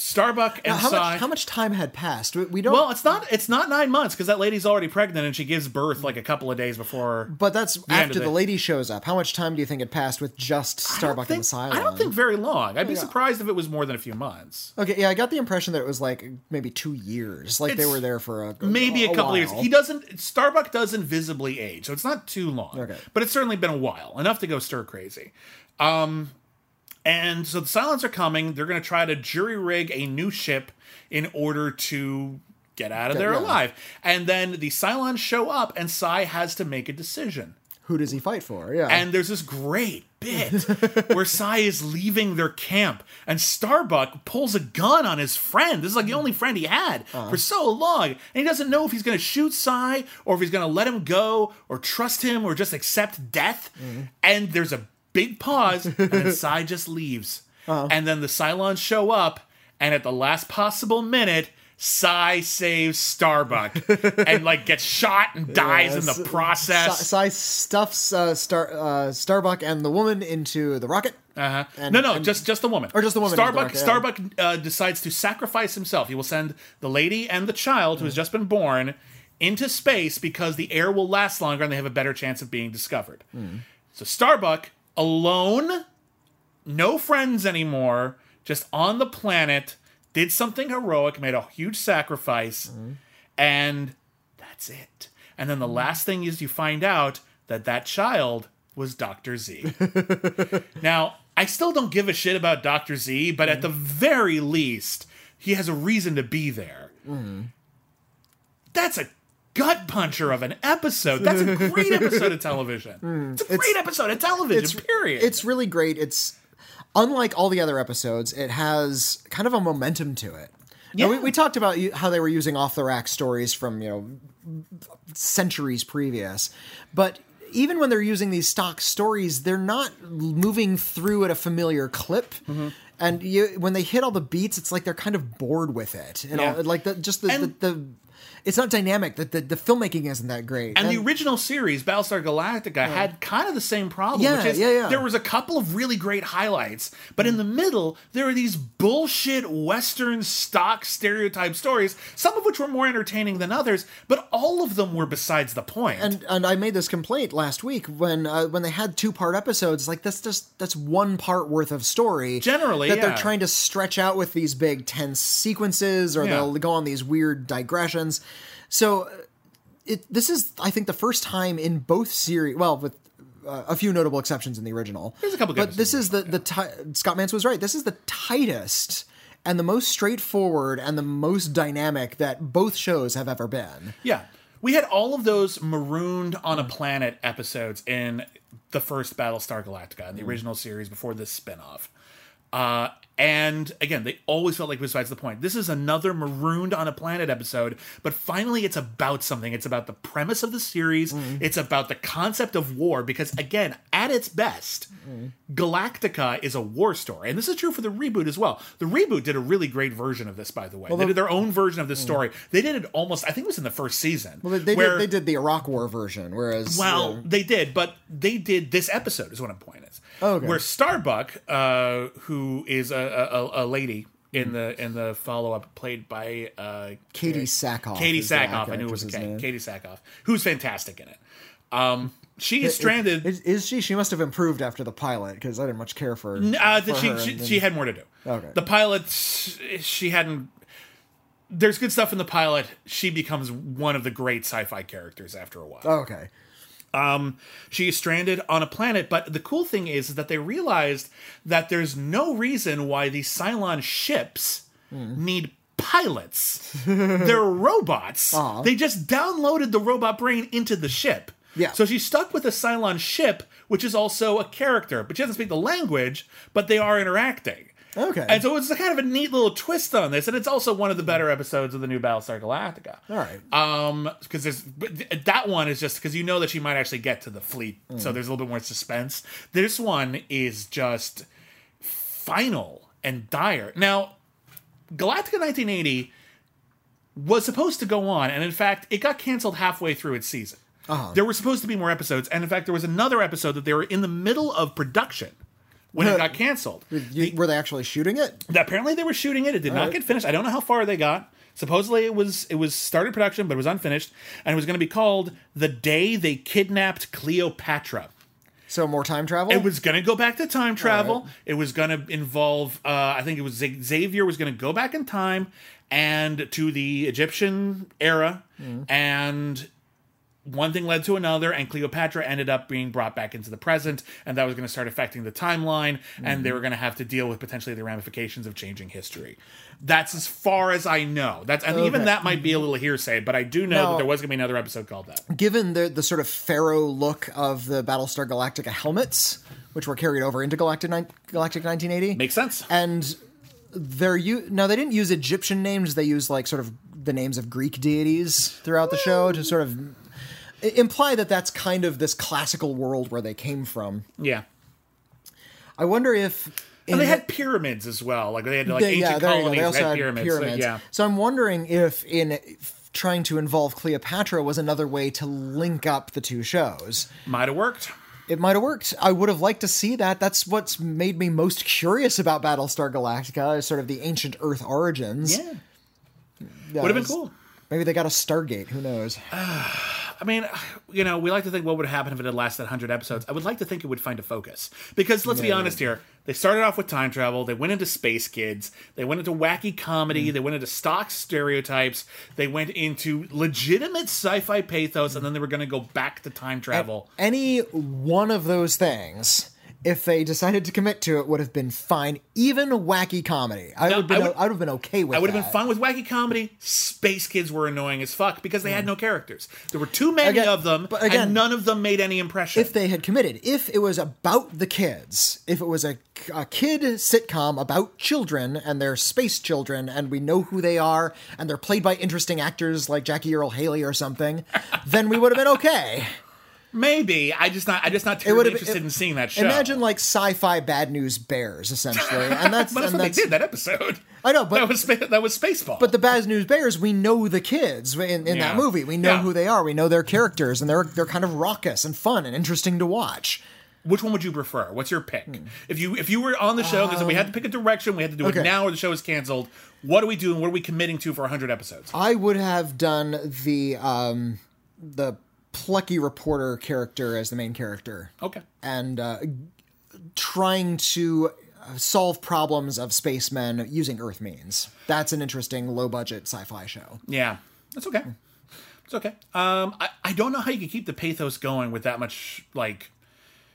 Starbuck and how, Cy. much, how much time had passed? We, don't. Well, it's not. It's not nine months because that lady's already pregnant and she gives birth like a couple of days before. but that's end after of the lady shows up. How much time do you think had passed with just Starbuck think- and the Cylon? I don't think very long. I'd be Yeah. surprised if it was more than a few months. Okay, yeah, I got the impression that it was like maybe two years. Like they were there for a Maybe a, couple of years. He doesn't. Starbuck doesn't visibly age, so it's not too long. Okay. but it's certainly been a while, enough to go stir crazy. Um, and so the Cylons are coming. They're going to try to jury rig a new ship in order to get out of there yeah. alive. And then the Cylons show up, and Cy has to make a decision. Who does he fight for? Yeah, And there's this great bit where Cy is leaving their camp, and Starbuck pulls a gun on his friend. This is like the only friend he had Uh-huh. for so long. And he doesn't know if he's going to shoot Cy, or if he's going to let him go, or trust him, or just accept death. Mm-hmm. And there's a big pause, and then Cy just leaves. And then the Cylons show up, and at the last possible minute, Cy saves Starbuck and like gets shot and dies in the process. Cy stuffs uh, Star uh, Starbuck and the woman into the rocket. Uh-huh. And- no, no, and- just just the woman. Or just the woman in the Starbuck. yeah. Starbuck uh, decides to sacrifice himself. He will send the lady and the child who has just been born into space because the air will last longer and they have a better chance of being discovered. So Starbuck alone, no friends anymore, just on the planet, did something heroic, made a huge sacrifice, and that's it. And then the last thing is you find out that that child was Dr. Z. now, I still don't give a shit about Dr. Z, but at the very least, he has a reason to be there. Mm-hmm. That's a gut puncher of an episode. That's a great episode of television. It's a great episode of television, period. It's really great. It's unlike all the other episodes. It has kind of a momentum to it. Now, we, Yeah. we talked about how they were using off the rack stories from you know centuries previous, but even when they're using these stock stories, they're not moving through at a familiar clip. Mm-hmm. And you, when they hit all the beats, it's like they're kind of bored with it, and Yeah. all, like the, just the, the, the it's not dynamic. The, the the filmmaking isn't that great. And the original series, Battlestar Galactica, had kind of the same problem. Yeah, which is yeah, yeah. There was a couple of really great highlights, but in the middle, there are these bullshit Western stock stereotype stories, some of which were more entertaining than others, but all of them were besides the point. and and I made this complaint last week when uh, when they had two part episodes. Like that's just that's one part worth of story. Generally, that yeah. they're trying to stretch out with these big tense sequences, or Yeah. they'll go on these weird digressions. So uh, it this is I think the first time in both series. Well, with uh, a few notable exceptions in the original. There's a couple good but this is the the ti- Scott Mantz was right. This is the tightest. And the most straightforward and the most dynamic that both shows have ever been. Yeah. We had all of those marooned on a planet episodes in the first Battlestar Galactica, in the original series before this spin-off. Uh, and again, they always felt like besides the point. This is another marooned on a planet episode, but finally it's about something. It's about the premise of the series. Mm. It's about the concept of war, because again, at its best, mm. Galactica is a war story. And this is true for the reboot as well. The reboot did a really great version of this, by the way. Well, they did their own version of this mm. story. They did it almost, I think it was in the first season. Well, they, they, where- did, they did the Iraq War version, whereas well, you know, they did, but they did this episode. Is what I'm pointing is. Oh, okay. Where Starbuck, uh, who is a, a, a lady in the in the follow up, played by uh, Katee Sackhoff. Katee is the Sackhoff. I knew it was a actress's name. Katee Sackhoff, who's fantastic in it. Um, she is stranded. Is, is she? She must have improved after the pilot because I didn't much care for. Uh, for she, her, she, and then- she had more to do. Okay. The pilot, she hadn't. There's good stuff in the pilot. She becomes one of the great sci-fi characters after a while. okay. Um, she is stranded on a planet, but the cool thing is, is that they realized that there's no reason why these Cylon ships need pilots. They're robots. They just downloaded the robot brain into the ship. Yeah. So she's stuck with a Cylon ship, which is also a character, but she doesn't speak the language, but they are interacting. Okay. And so it's a kind of a neat little twist on this, and it's also one of the better episodes of the new Battlestar Galactica. All right. Um, because there's but th- that one is just because you know that she might actually get to the fleet, Mm. so there's a little bit more suspense. This one is just final and dire. Now, Galactica 1980 was supposed to go on, and in fact, it got canceled halfway through its season. Uh-huh. There were supposed to be more episodes, and in fact, there was another episode that they were in the middle of production when it got canceled. You- were they actually shooting it? Apparently, they were shooting it. It did not right. get finished. I don't know how far they got. Supposedly, it was it was started production, but it was unfinished, and it was going to be called "The Day They Kidnapped Cleopatra." So more time travel. It was going to go back to time travel. right. It was going to involve, uh, I think it was Xavier was going to go back in time and to the Egyptian era, and one thing led to another, and Cleopatra ended up being brought back into the present, and that was going to start affecting the timeline, and they mm-hmm. were going to have to deal with potentially the ramifications of changing history. That's as far as I know. That's and even that might be a little hearsay, but I do know Now- that there was going to be another episode called that. Given the the sort of pharaoh look of the Battlestar Galactica helmets, which were carried over into Galactic Galactic 1980, Makes sense. and they're you now they didn't use Egyptian names; they used like sort of the names of Greek deities throughout the show to sort of imply that that's kind of this classical world where they came from. Yeah. I wonder if. And they the- had pyramids as well. Like they had like They- ancient go. colonies They also had had pyramids. pyramids. So, yeah. So I'm wondering if in trying to involve Cleopatra was another way to link up the two shows. Might have worked. It might have worked. I would have liked to see that. That's what's made me most curious about Battlestar Galactica, is sort of the ancient Earth origins. Yeah. Yeah, Would have been cool. Maybe they got a Stargate. Who knows? I mean, you know, we like to think what would happen if it had lasted 100 episodes. I would like to think it would find a focus. Because let's be honest here, they started off with time travel, they went into Space Kids, they went into wacky comedy, mm. they went into stock stereotypes, they went into legitimate sci fi pathos, and then they were going to go back to time travel. Any one of those things, if they decided to commit to it, would have been fine. Even wacky comedy, I No, would, been, I would- I would have been okay with. It. I would have been fine with wacky comedy. Space Kids were annoying as fuck because they had mm. no characters. There were too many Again- of them, but again, and none of them made any impression. if they had committed. If it was about the kids, if it was a, a kid sitcom about children and they're space children and we know who they are and they're played by interesting actors like Jackie Earle Haley or something, then we would have been okay. Maybe I just not I just not It terribly interested in seeing that show. Imagine like sci-fi bad news bears essentially, and that's but that's what that's, they did that episode. I know, but that was that was Spaceball. But the Bad News Bears, we know the kids in, in Yeah. that movie. We know Yeah. who they are. We know their characters, and they're they're kind of raucous and fun and interesting to watch. Which one would you prefer? What's your pick? If you if you were on the show because we had to pick a direction, we had to do Um, okay. it now or the show is canceled. What are we doing? What are we committing to for 100 episodes? I would have done the um, the plucky reporter character as the main character, Okay. and uh, trying to solve problems of spacemen using Earth means. That's an interesting low budget sci-fi show. Yeah, that's okay. It's okay. Um, I, I don't know how you could keep the pathos going with that much like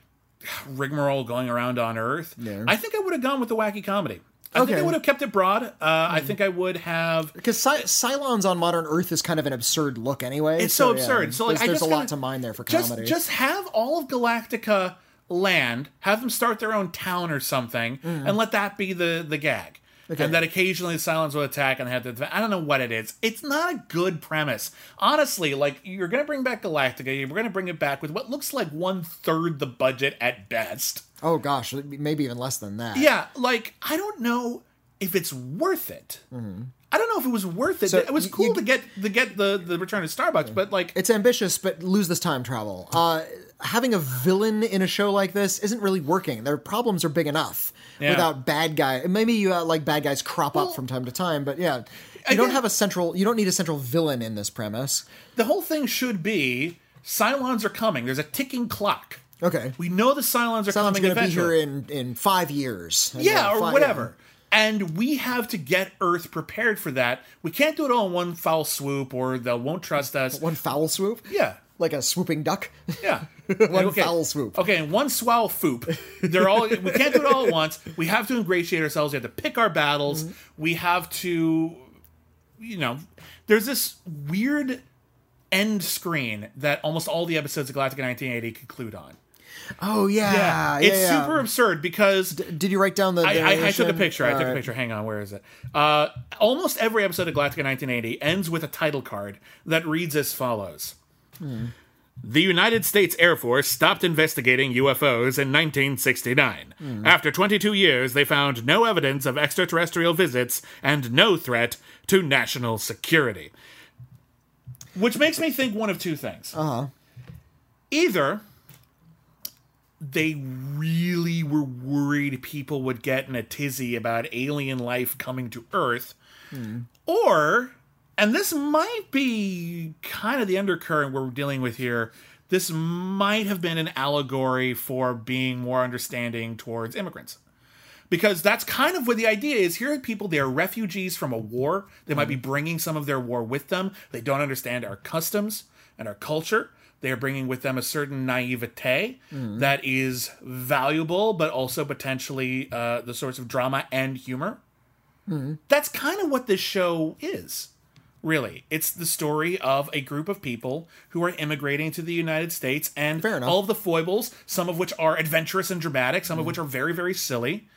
rigmarole going around on Earth. Yeah. I think I would have gone with the wacky comedy. I think Okay. I would have kept it broad. Uh, I think I would have. Because Cy- Cylons on modern Earth is kind of an absurd look anyway. It's so, yeah, absurd. So like, there's, I there's just a lot to mine there for just, comedy. Just have all of Galactica land, have them start their own town or something, and let that be the the gag. Okay. And that occasionally the Cylons will attack and have to. I don't know what it is. It's not a good premise, honestly. Like you're gonna bring back Galactica, you're gonna bring it back with what looks like one third the budget at best. Oh gosh, maybe even less than that. Yeah, like I don't know if it's worth it. I don't know if it was worth it. Mm-hmm. So it was cool you- to get to get the the Return to Starbucks, but like It's ambitious, but lose this time travel. Uh, having a villain in a show like this isn't really working. Their problems are big enough Yeah. without bad guy. Maybe you uh, like bad guys crop Well, up from time to time, but yeah, I you don't have a central. You don't need a central villain in this premise. the whole thing should be Cylons are coming. There's a ticking clock. Okay, We know the Cylons are coming going to be here in in five years. Yeah, or whatever. And we have to get Earth prepared for that. We can't do it all in one foul swoop, or they won't trust us. One foul swoop. Yeah, Like a swooping duck. yeah. One foul swoop. Okay, and one swell foop. They're all. we can't do it all at once. We have to ingratiate ourselves. We have to pick our battles. Mm-hmm. We have to, you know, there's this weird end screen that almost all the episodes of Galactica 1980 conclude on. Oh yeah, yeah. it's yeah. super absurd because Did you write down the? I, I, I took a picture. I took a picture. Hang on, where is it? Uh, almost every episode of Galactica 1980 ends with a title card that reads as follows. The United States Air Force stopped investigating UFOs in 1969. After 22 years, they found no evidence of extraterrestrial visits and no threat to national security. Which makes me think one of two things. Uh-huh. Either they really were worried people would get in a tizzy about alien life coming to Earth, or, and this might be kind of the undercurrent we're dealing with here, this might have been an allegory for being more understanding towards immigrants. Because that's kind of what the idea is. Here are people, they are refugees from a war. They might be mm-hmm. bringing some of their war with them. They don't understand our customs and our culture. They are bringing with them a certain naivete hmm. that is valuable, but also potentially uh, the source of drama and humor. Hmm. That's kind of what this show is, really. It's the story of a group of people who are immigrating to the United States and all of the foibles, some of which are adventurous and dramatic, some of hmm. which are very, very silly.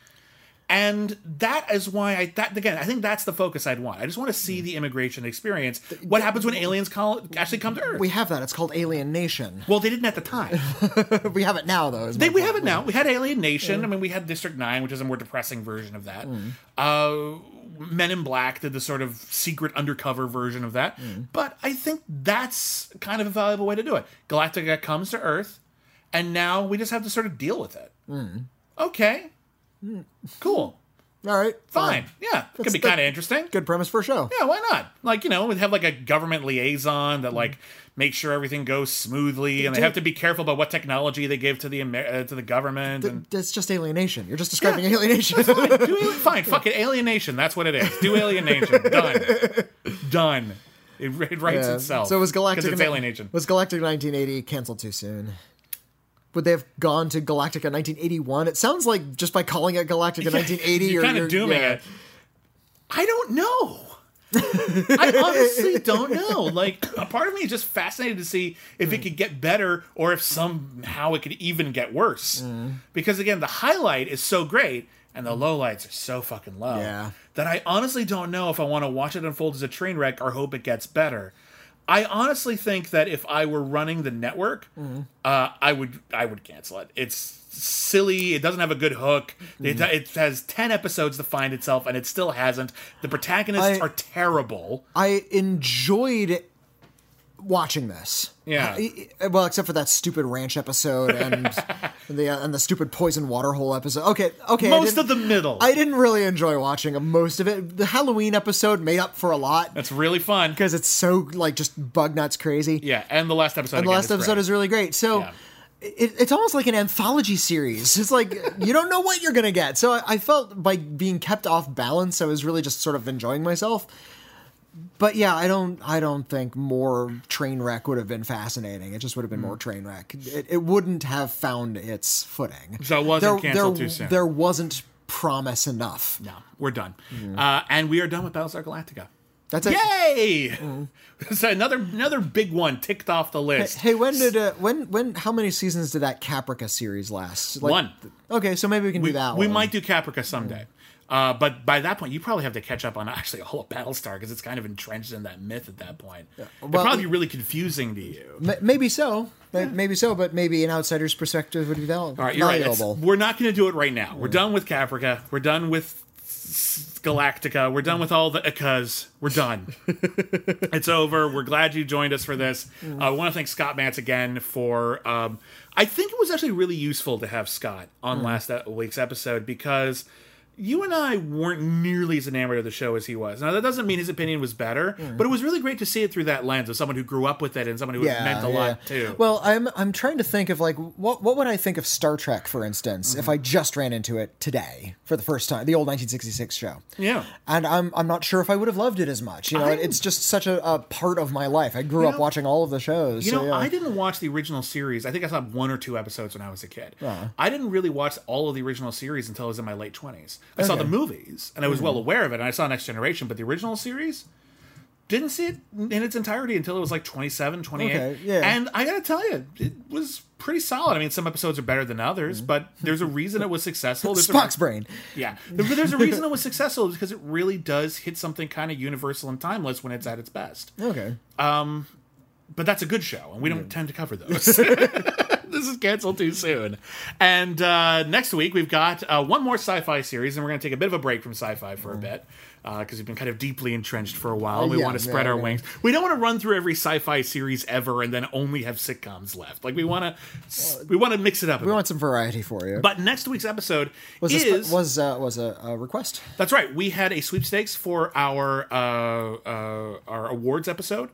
And that is why I that again I think that's the focus I'd want. I just want to see the immigration experience. What happens when aliens call, actually come to Earth? We have that. It's called Alien Nation. well, they didn't at the time. we have it now, though. They, we point. have it now. We had Alien Nation. I mean, we had District Nine, which is a more depressing version of that. Mm. Uh, Men in Black did the sort of secret undercover version of that. Mm. But I think that's kind of a valuable way to do it. Galactica comes to Earth, and now we just have to sort of deal with it. Mm. Okay, cool, All right, fine. Yeah, it could be that- kind of interesting. Good premise for a show. Yeah, why not? Like, you know, we have like a government liaison that like makes sure everything goes smoothly, and they have to be careful about what technology they give to the Amer- uh, to the government. and It's just alienation. You're just describing alienation. Do alien- fine, fuck it, alienation. That's what it is. Do alienation. Done. Done. It, it writes Yeah. itself. So was Galactic? 'Cause it's alienation. Was Galactic 1980 canceled too soon? Would they have gone to Galactica 1981? It sounds like just by calling it Galactica 1980, You're you're kind of dooming yeah. it. I don't know. I honestly don't know. Like, a part of me is just fascinated to see if it hmm. could get better or if somehow it could even get worse. Hmm. Because again, the highlight is so great and the lowlights are so fucking low Yeah. that I honestly don't know if I want to watch it unfold as a train wreck or hope it gets better. I honestly think that if I were running the network, uh, I would I would cancel it. It's silly. It doesn't have a good hook. It, it has ten episodes to find itself, and it still hasn't. The protagonists I- are terrible. I enjoyed watching this. Yeah. I- well, except for that stupid ranch episode and the uh, and the stupid poison waterhole episode. Okay, okay. Most of the middle. I didn't really enjoy watching most of it. The Halloween episode made up for a lot That's really fun. because it's so like just bug nuts crazy. Yeah, and the last episode. and the last episode great. is really great. So Yeah. it, it's almost like an anthology series. It's like you don't know what you're gonna get. So I, I felt by being kept off balance, I was really just sort of enjoying myself. But yeah, I don't. I don't think more train wreck would have been fascinating. It just would have been Hmm. more train wreck. It, it wouldn't have found its footing. So it wasn't canceled too soon. There wasn't promise enough. No, we're done, uh, and we are done with Battlestar Galactica. That's it. Yay! so another another big one ticked off the list. Hey, when did uh, when when how many seasons did that Caprica series last? Like- One. Okay, so maybe we can we, do that. we one. might do Caprica someday. Uh, but by that point, you probably have to catch up on actually all of Battlestar because it's kind of entrenched in that myth at that point. It'd probably be really confusing to you. Maybe so. May- Maybe so, but maybe an outsider's perspective would be val- All right, you're right. It's- We're not going to do it right now. We're done with Caprica. We're done with Galactica. We're done with all the Ikas. We're done. it's over. We're glad you joined us for this. Uh, I want to thank Scott Mantz again for. Um, I think it was actually really useful to have Scott on last uh, week's episode because you and I weren't nearly as enamored of the show as he was. Now that doesn't mean his opinion was better, but it was really great to see it through that lens of someone who grew up with it and someone who yeah, meant a yeah. lot too. Well, I'm I'm trying to think of like what what would I think of Star Trek, for instance, Mm-hmm. if I just ran into it today for the first time, the old 1966 show. yeah. And I'm I'm not sure if I would have loved it as much. You know, I'm- it's just such a, a part of my life. I grew up know- watching all of the shows. You so, know, yeah. I didn't watch the original series. I think I saw one or two episodes when I was a kid. Uh-huh. I didn't really watch all of the original series until I was in my late 20s. I saw the movies and I was Mm-hmm. well aware of it, and I saw Next Generation, but the original series didn't see it in its entirety until it was like 27, 28. Okay, yeah. And I gotta tell you, it was pretty solid. I mean, some episodes are better than others, but there's a reason it was successful. There's a- Mm-hmm. Spock's brain. yeah, but there's a reason it was successful because it really does hit something kind of universal and timeless when it's at its best Okay. But that's a good show, and we don't tend to cover those. this is canceled too soon. And uh, next week we've got uh, one more sci-fi series, and we're going to take a bit of a break from sci-fi for a bit because we've been kind of deeply entrenched for a while. and we yeah, want to spread yeah, our yeah. wings. We don't want to run through every sci-fi series ever and then only have sitcoms left. Like we want to, we want to mix it up. A We bit. want some variety for you. But next week's episode was is this, was uh, was a, a request? that's right. We had a sweepstakes for our uh, uh, our awards episode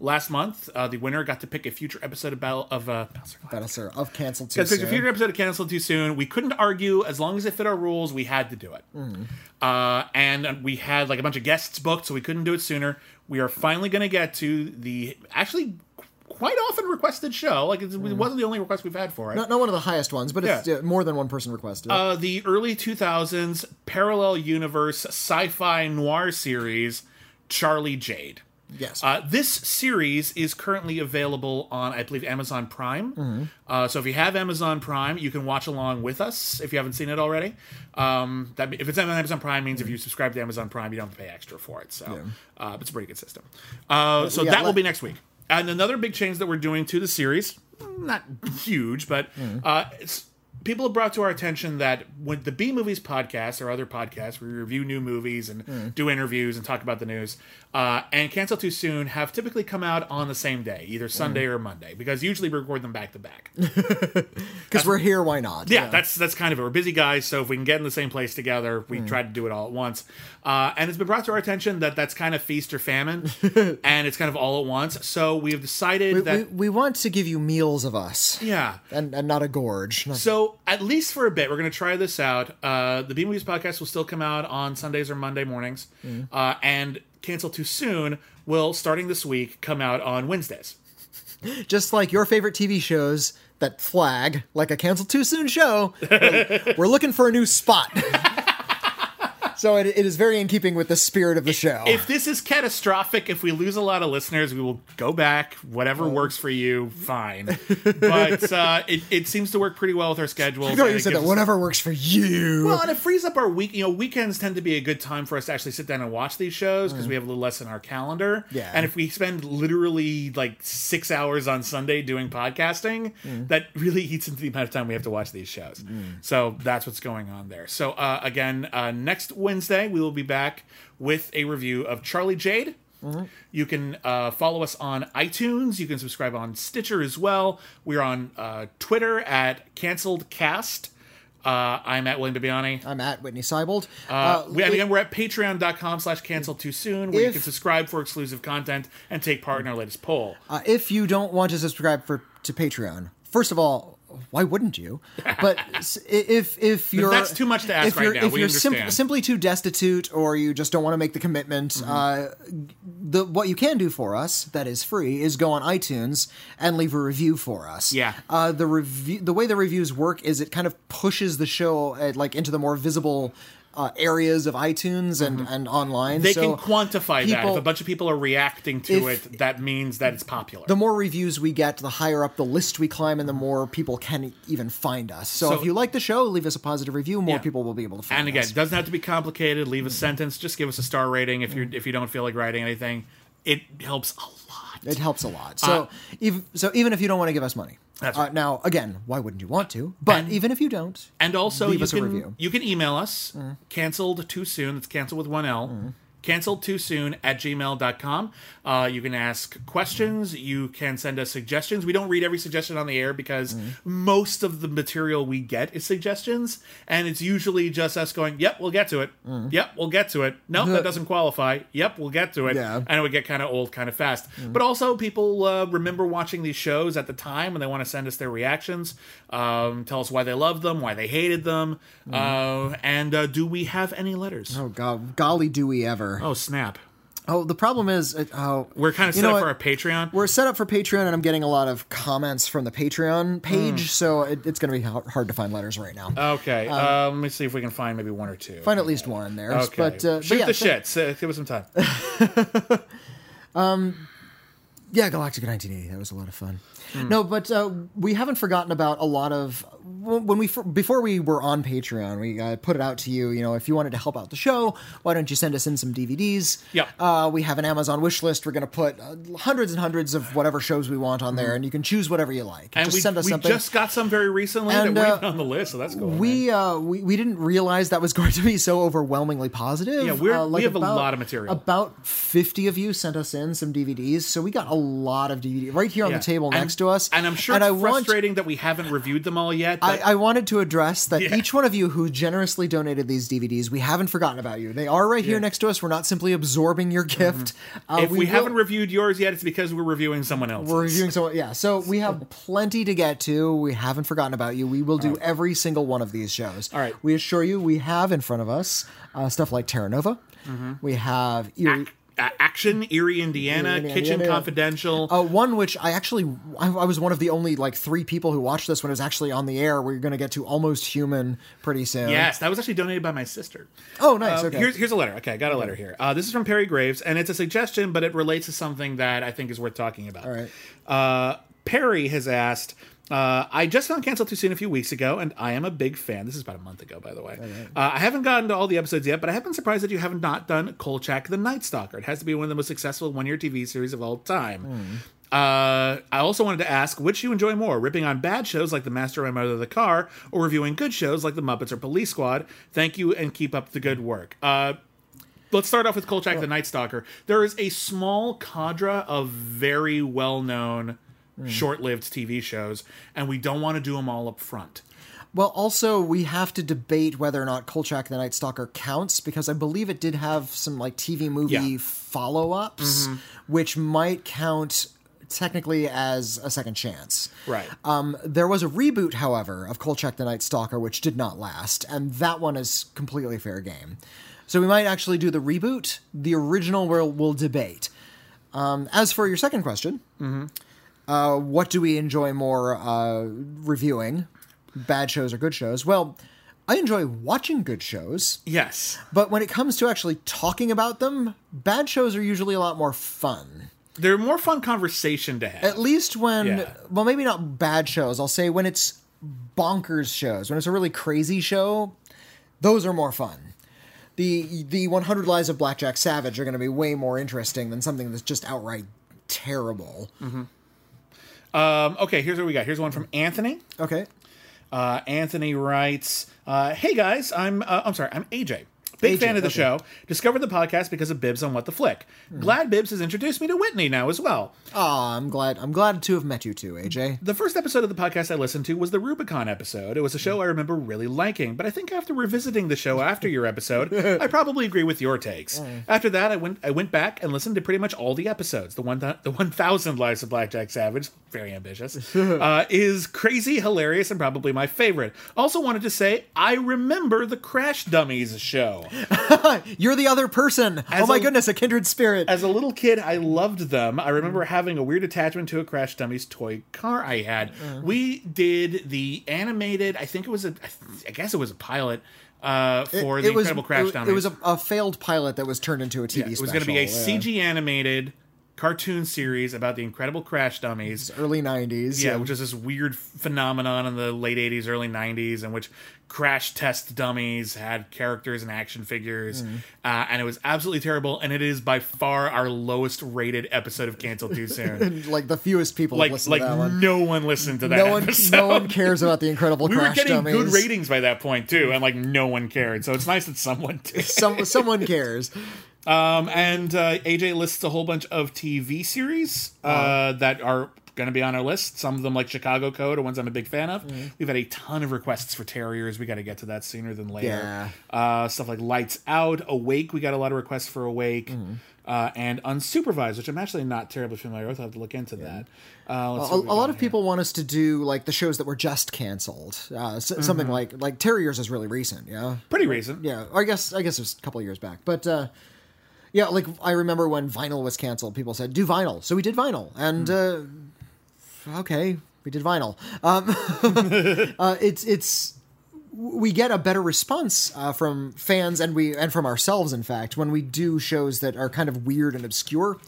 last month. Uh, the winner got to pick a future episode of Battle of uh, Battlestar Galactica. That is sir of canceled too there's a future episode of canceled too soon. We couldn't argue as long as it fit our rules. We had to do it, uh, and we had like a bunch of guests booked, so we couldn't do it sooner. We are finally going to get to the actually quite often requested show. Like it's, it wasn't the only request we've had for it. Not, not one of the highest ones, but it's uh, more than one person requested. Uh, the early 2000s parallel universe sci-fi noir series Charlie Jade. Yes. Uh, this series is currently available on, I believe, Amazon Prime. Mm-hmm. Uh, so if you have Amazon Prime, you can watch along with us if you haven't seen it already. Um, that if it's on Amazon Prime means if you subscribe to Amazon Prime, you don't have to pay extra for it. So uh, it's a pretty good system. Uh, so yeah, that will be next week. And another big change that we're doing to the series, not huge, but Mm. uh, it's people have brought to our attention that when the B Movies podcast or other podcasts, we review new movies and Mm. do interviews and talk about the news, uh, and Cancel Too Soon have typically come out on the same day, either Sunday Mm. or Monday, because usually we record them back to back. Because we're here, why not? Yeah, that's that's kind of it. We're busy guys, so if we can get in the same place together, we Hmm. try to do it all at once. Uh, and it's been brought to our attention that that's kind of feast or famine, and it's kind of all at once. So we have decided We, that we, we want to give you meals of us. yeah. And, and not a gorge. Not- So at least for a bit, we're going to try this out. Uh, the B Movies podcast will still come out on Sundays or Monday mornings, uh, and Cancel Too Soon will, starting this week, come out on Wednesdays. just like your favorite TV shows that flag like a cancel too soon show, we're looking for a new spot. so it, it is very in keeping with the spirit of the show. If this is catastrophic, if we lose a lot of listeners, we will go back. Whatever works for you, fine. But uh, it, it seems to work pretty well with our schedule. You said that whatever works for you. Well, and it frees up our week. You know, weekends tend to be a good time for us to actually sit down and watch these shows because we have a little less in our calendar. Yeah. And if we spend literally like six hours on Sunday doing podcasting, that really eats into the amount of time we have to watch these shows. So that's what's going on there. So uh, again, uh, next Wednesday we will be back with a review of Charlie Jade. You can uh, follow us on iTunes. You can subscribe on Stitcher as well. We're on uh, Twitter at Cancelled Cast. Uh, I'm at William Bibbiani. I'm at Witney Seibold. Uh, we, and again, we're at patreon.com slash cancel too soon, where you can subscribe for exclusive content and take part in our latest poll. Uh, if you don't want to subscribe for to Patreon, first of all, why wouldn't you? But if if you're that's too much to ask if right you're, now, if we you're sim- simply too destitute or you just don't want to make the commitment, Mm-hmm. uh, the what you can do for us that is free is go on iTunes and leave a review for us. Yeah. Uh, the review the way the reviews work is it kind of pushes the show uh, like into the more visible. Uh, areas of iTunes and, and online. Mm-hmm. They so can quantify that. If a bunch of people are reacting to If- it, that means that it's popular. the more reviews we get, the higher up the list we climb, and the more people can even find us. So, So- if you like the show, leave us a positive review. More Yeah. people will be able to find and again, us. it doesn't have to be complicated. Leave a sentence. Just give us a star rating if you if you don't feel like writing anything. It helps a lot. It helps a lot. So, even, so even if you don't want to give us money, Uh, That's uh, now again, why wouldn't you want to? But And- even if you don't, And also, Leave you us a can review. Mm. you can email us canceled too soon. It's canceled with one L. Canceled too soon at gmail.com. Uh, you can ask questions. You can send us suggestions. We don't read every suggestion on the air because Mm. most of the material we get is suggestions. And it's usually just us going, yep, we'll get to it. Yep, we'll get to it. No, that doesn't qualify. Yep, we'll get to it. Mm. Yeah. And it would get kind of old kind of fast. But also, people uh, remember watching these shows at the time and they want to send us their reactions, um, tell us why they loved them, why they hated them, uh, and uh, do we have any letters? oh god, golly, do we ever? Oh, snap. Oh, the problem is, uh, oh, We're kind of set up for our Patreon. We're set up for Patreon, and I'm getting a lot of comments from the Patreon page, so it, it's going to be hard hard to find letters right now. Okay, uh, let me see if we can find maybe one or two. find at least one there. Okay, But, uh, shoot but yeah, the. Uh, give us some time. um, Yeah, Galactica 1980. That was a lot of fun. Hmm. No, but uh, we haven't forgotten about a lot of when we before we were on Patreon. We uh, put it out to you. You know, if you wanted to help out the show, why don't you send us in some DVDs? Yeah. Uh, we have an Amazon wish list. We're going to put uh, hundreds and hundreds of whatever shows we want on there, and you can choose whatever you like. And just we, send us we something. just got some very recently And, that weren't uh, on the list, so that's cool. we, uh, we we didn't realize that was going to be so overwhelmingly positive. Yeah, we're- Uh, we have a lot of material. About fifty of you sent us in some DVDs, so we got a lot of DVD right here on Yeah. the table And- next to us. And I'm sure and it's I want frustrating that we haven't reviewed them all yet. I, but- I wanted to address that Yeah. each one of you who generously donated these DVDs, we haven't forgotten about you. They are right here Yeah. next to us. We're not simply absorbing your gift. Uh, if we, will- haven't reviewed yours yet, it's because we're reviewing someone else. we're reviewing someone. Yeah, so we have plenty to get to. We haven't forgotten about you. We will do every single one of these shows. All right. We assure you, we have in front of us uh, stuff like Terra Nova. Mm-hmm. We have Eerie, uh, Action, Eerie, Indiana, Indiana, Kitchen yeah. Confidential. Uh, one which I actually, I, I was one of the only like three people who watched this when it was actually on the air. We're going to get to Almost Human pretty soon. Yes, that was actually donated by my sister. Oh, nice. Uh, okay. Here's here's a letter. Okay, I got a letter here. Uh, this is from Perry Graves, and it's a suggestion, but it relates to something that I think is worth talking about. All right. Uh, Perry has asked. Uh, I just found Cancel Too Soon a few weeks ago, and I am a big fan. This is about a month ago, by the way. Uh, I haven't gotten to all the episodes yet, but I have been surprised that you have not done Kolchak the Night Stalker. It has to be one of the most successful one-year TV series of all time. Uh, I also wanted to ask which you enjoy more, ripping on bad shows like The Master and My Mother of the Car, or reviewing good shows like The Muppets or Police Squad. Thank you, and keep up the good work. Uh, let's start off with Kolchak the Night Stalker. There is a small cadre of very well-known, short-lived TV shows, and we don't want to do them all up front. Well, also we have to debate whether or not Kolchak the Night Stalker counts because I believe it did have some like TV movie Yeah. follow-ups, which might count technically as a second chance. Right. Um, there was a reboot, however, of Kolchak the Night Stalker, which did not last, and that one is completely fair game. So we might actually do the reboot. The original we'll, we'll debate. Um, as for your second question, uh, what do we enjoy more uh, reviewing? Bad shows or good shows? Well, I enjoy watching good shows, yes. but when it comes to actually talking about them, bad shows are usually a lot more fun. They're more fun conversation to have. At least when, Yeah. well, maybe not bad shows. I'll say when it's bonkers shows, when it's a really crazy show, those are more fun. The the 100 Lives of Blackjack Savage are going to be way more interesting than something that's just outright terrible. Um, okay, here's what we got. Here's one from Anthony. Okay. Uh, Anthony writes, uh, "Hey guys, I'm uh, I'm sorry, I'm AJ. Big AJ, fan of the okay. show. Discovered the podcast because of Bibbs on What the Flick. Glad Bibbs has introduced me to Witney now as well. Aw, I'm glad. I'm glad to have met you too, AJ. The first episode of the podcast I listened to was the Rubicon episode. It was a show I remember really liking, but I think after revisiting the show after your episode, I probably agree with your takes. After that, I went I went back and listened to pretty much all the episodes. The one th- the one thousand Lives of Blackjack Savage, very ambitious, uh, is crazy, hilarious, and probably my favorite. Also wanted to say I remember the Crash Dummies show. You're the other person. oh my a- goodness, a kindred spirit. As a little kid, I loved them. I remember having a weird attachment to a Crash Dummies toy car I had. We did the animated. I think it was a. I guess it was a pilot uh, for the Incredible Crash it, Dummies. It was a, a failed pilot that was turned into a TV Yeah, it was going to be a CG animated cartoon series about the Incredible Crash Dummies. early 90s. Yeah, which is this weird phenomenon in the late 80s, early 90s, in which crash test dummies had characters and action figures. Mm. Uh, and it was absolutely terrible. And it is by far our lowest rated episode of Cancel Too Soon. And like the fewest people like, listened like to that one. no one listened to that No one, no one cares about the Incredible We were Crash getting Dummies. good ratings by that point, too. And like no one cared. So it's nice that someone did. Some, someone cares. Um, and uh, AJ lists a whole bunch of TV series uh, that are going to be on our list. Some of them, like Chicago Code, are ones I'm a big fan of. We've had a ton of requests for Terriers. We got to get to that sooner than later. Yeah. Uh, stuff like Lights Out, Awake. We got a lot of requests for Awake. Uh, and Unsupervised, which I'm actually not terribly familiar with. I'll have to look into that. Uh, let's A, a lot of here. people want us to do like the shows that were just canceled. Uh, s- Something Mm-hmm. like like Terriers is really recent. Yeah. Pretty recent. Yeah. Or I guess I guess it was a couple of years back, but. Yeah, like I remember when vinyl was canceled, people said do vinyl, so we did vinyl, and uh, okay, we did vinyl. Um, uh, it's it's we get a better response uh, from fans and we and from ourselves, in fact, when we do shows that are kind of weird and obscure,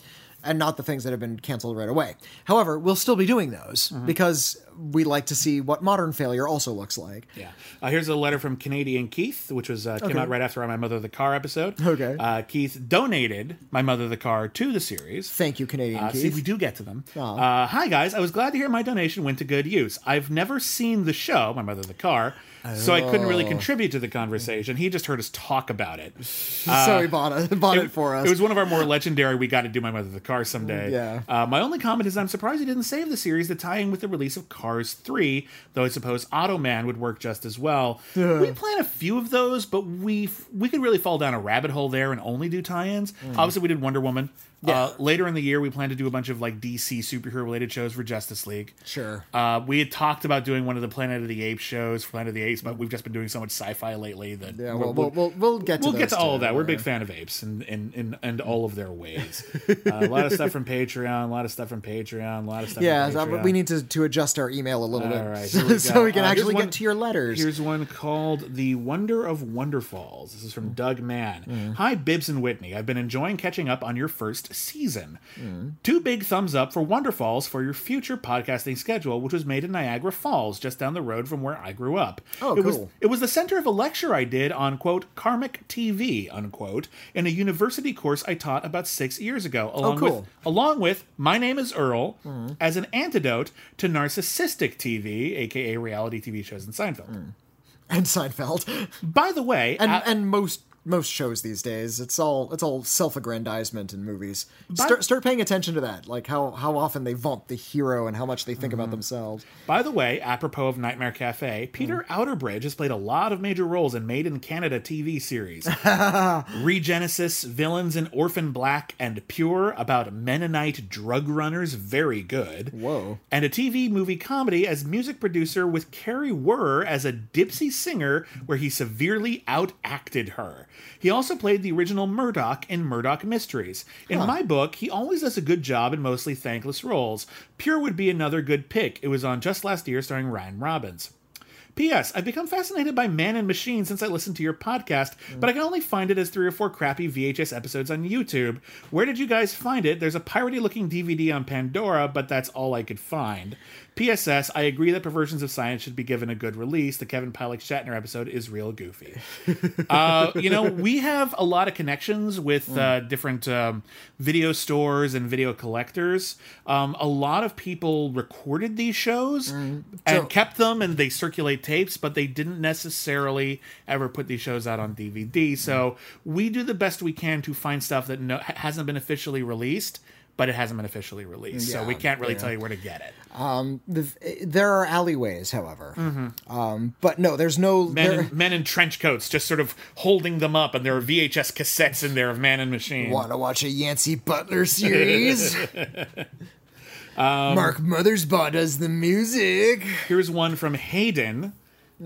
and not the things that have been canceled right away. However, we'll still be doing those because we like to see what modern failure also looks like. Yeah. Uh, here's a letter from Canadian Keith, which was uh, came Okay. out right after our my Mother the Car episode. Okay. Uh, Keith donated my Mother the Car to the series. Thank you, Canadian Uh, Keith. see, we do get to them. Uh, hi, guys. I was glad to hear my donation went to good use. I've never seen the show, My Mother the Car, so I couldn't really Oh. contribute to the conversation. He just heard us talk about it. so he bought it, bought it, for us. uh, It was one of our more legendary. We got to do My Mother the Car someday. Yeah. Uh, my only comment is I'm surprised he didn't save the series to tie in with the release of Cars 3, though I suppose Automan would work just as well. We plan a few of those, but we we could really fall down a rabbit hole there and only do tie-ins. Mm. Obviously, we did Wonder Woman. Uh, later in the year, we plan to do a bunch of like DC superhero related shows for Justice League. Sure. Uh, we had talked about doing one of the Planet of the Apes shows for Planet of the Apes, but we've just been doing so much sci-fi lately that Yeah, we'll, we'll, we'll, we'll get to we'll get to all of that. We're a big fan of apes and and, and, and all of their ways. uh, a lot of stuff from Patreon, a lot of stuff from Patreon, a lot of stuff. Yeah, so Patreon. we need to, to adjust our email a little All bit right, so, we so we can Uh, actually one- get to your letters. Here's one called The Wonder of Wonderfalls. This is from Doug Mann. Mm. Hi, Bibbs and Witney. I've been enjoying catching up on your first season. Mm. Two big thumbs up for Wonderfalls for your future podcasting schedule, which was made in Niagara Falls, just down the road from where I grew up. Oh, it Was, cool. it was the center of a lecture I did on, quote, karmic TV, unquote, in a university course I taught about six years ago, along, Oh, cool. Mm. with, along with My Name is Earl, as an antidote to narcissistic TV, aka reality TV shows in Seinfeld. and Seinfeld, By the way, and uh, and most most shows these days, it's all it's all self-aggrandizement in movies. Start start paying attention to that, like how how often they vaunt the hero and how much they think Mm-hmm. about themselves. by the way, apropos of Nightmare Cafe, Peter Outerbridge has played a lot of major roles in Made in Canada TV series. Regenesis, Villains in Orphan Black, and Pure about Mennonite drug runners, very good. Whoa. And a TV movie comedy as music producer with Carrie Wurr as a dipsy singer, where he severely outacted her. He also played the original Murdoch in Murdoch Mysteries. In my book, he always does a good job in mostly thankless roles. Pure would be another good pick. It was on just last year, starring Ryan Robbins. P.S. I've become fascinated by Man and Machine since I listened to your podcast, hmm. but I can only find it as three or four crappy VHS episodes on YouTube. Where did you guys find it? There's a piratey looking DVD on Pandora, but that's all I could find. P.S.S. I agree that Perversions of Science should be given a good release. The Kevin Pilek Shatner episode is real goofy. uh, you know, we have a lot of connections with uh, different um, video stores and video collectors. Um, a lot of people recorded these shows and So- kept them, and they circulate tapes, but they didn't necessarily ever put these shows out on DVD. So we do the best we can to find stuff that no, hasn't been officially released. But it hasn't been officially released, so we can't really yeah. tell you where to get it. The, there are alleyways, however, um, but no, there's no Mm-hmm. Men, there, in, men in trench coats just sort of holding them up, and there are VHS cassettes in there of Man and Machine. Want to watch a Yancy Butler series? Um, Mark Mothersbaugh does the music. Here's one from Hayden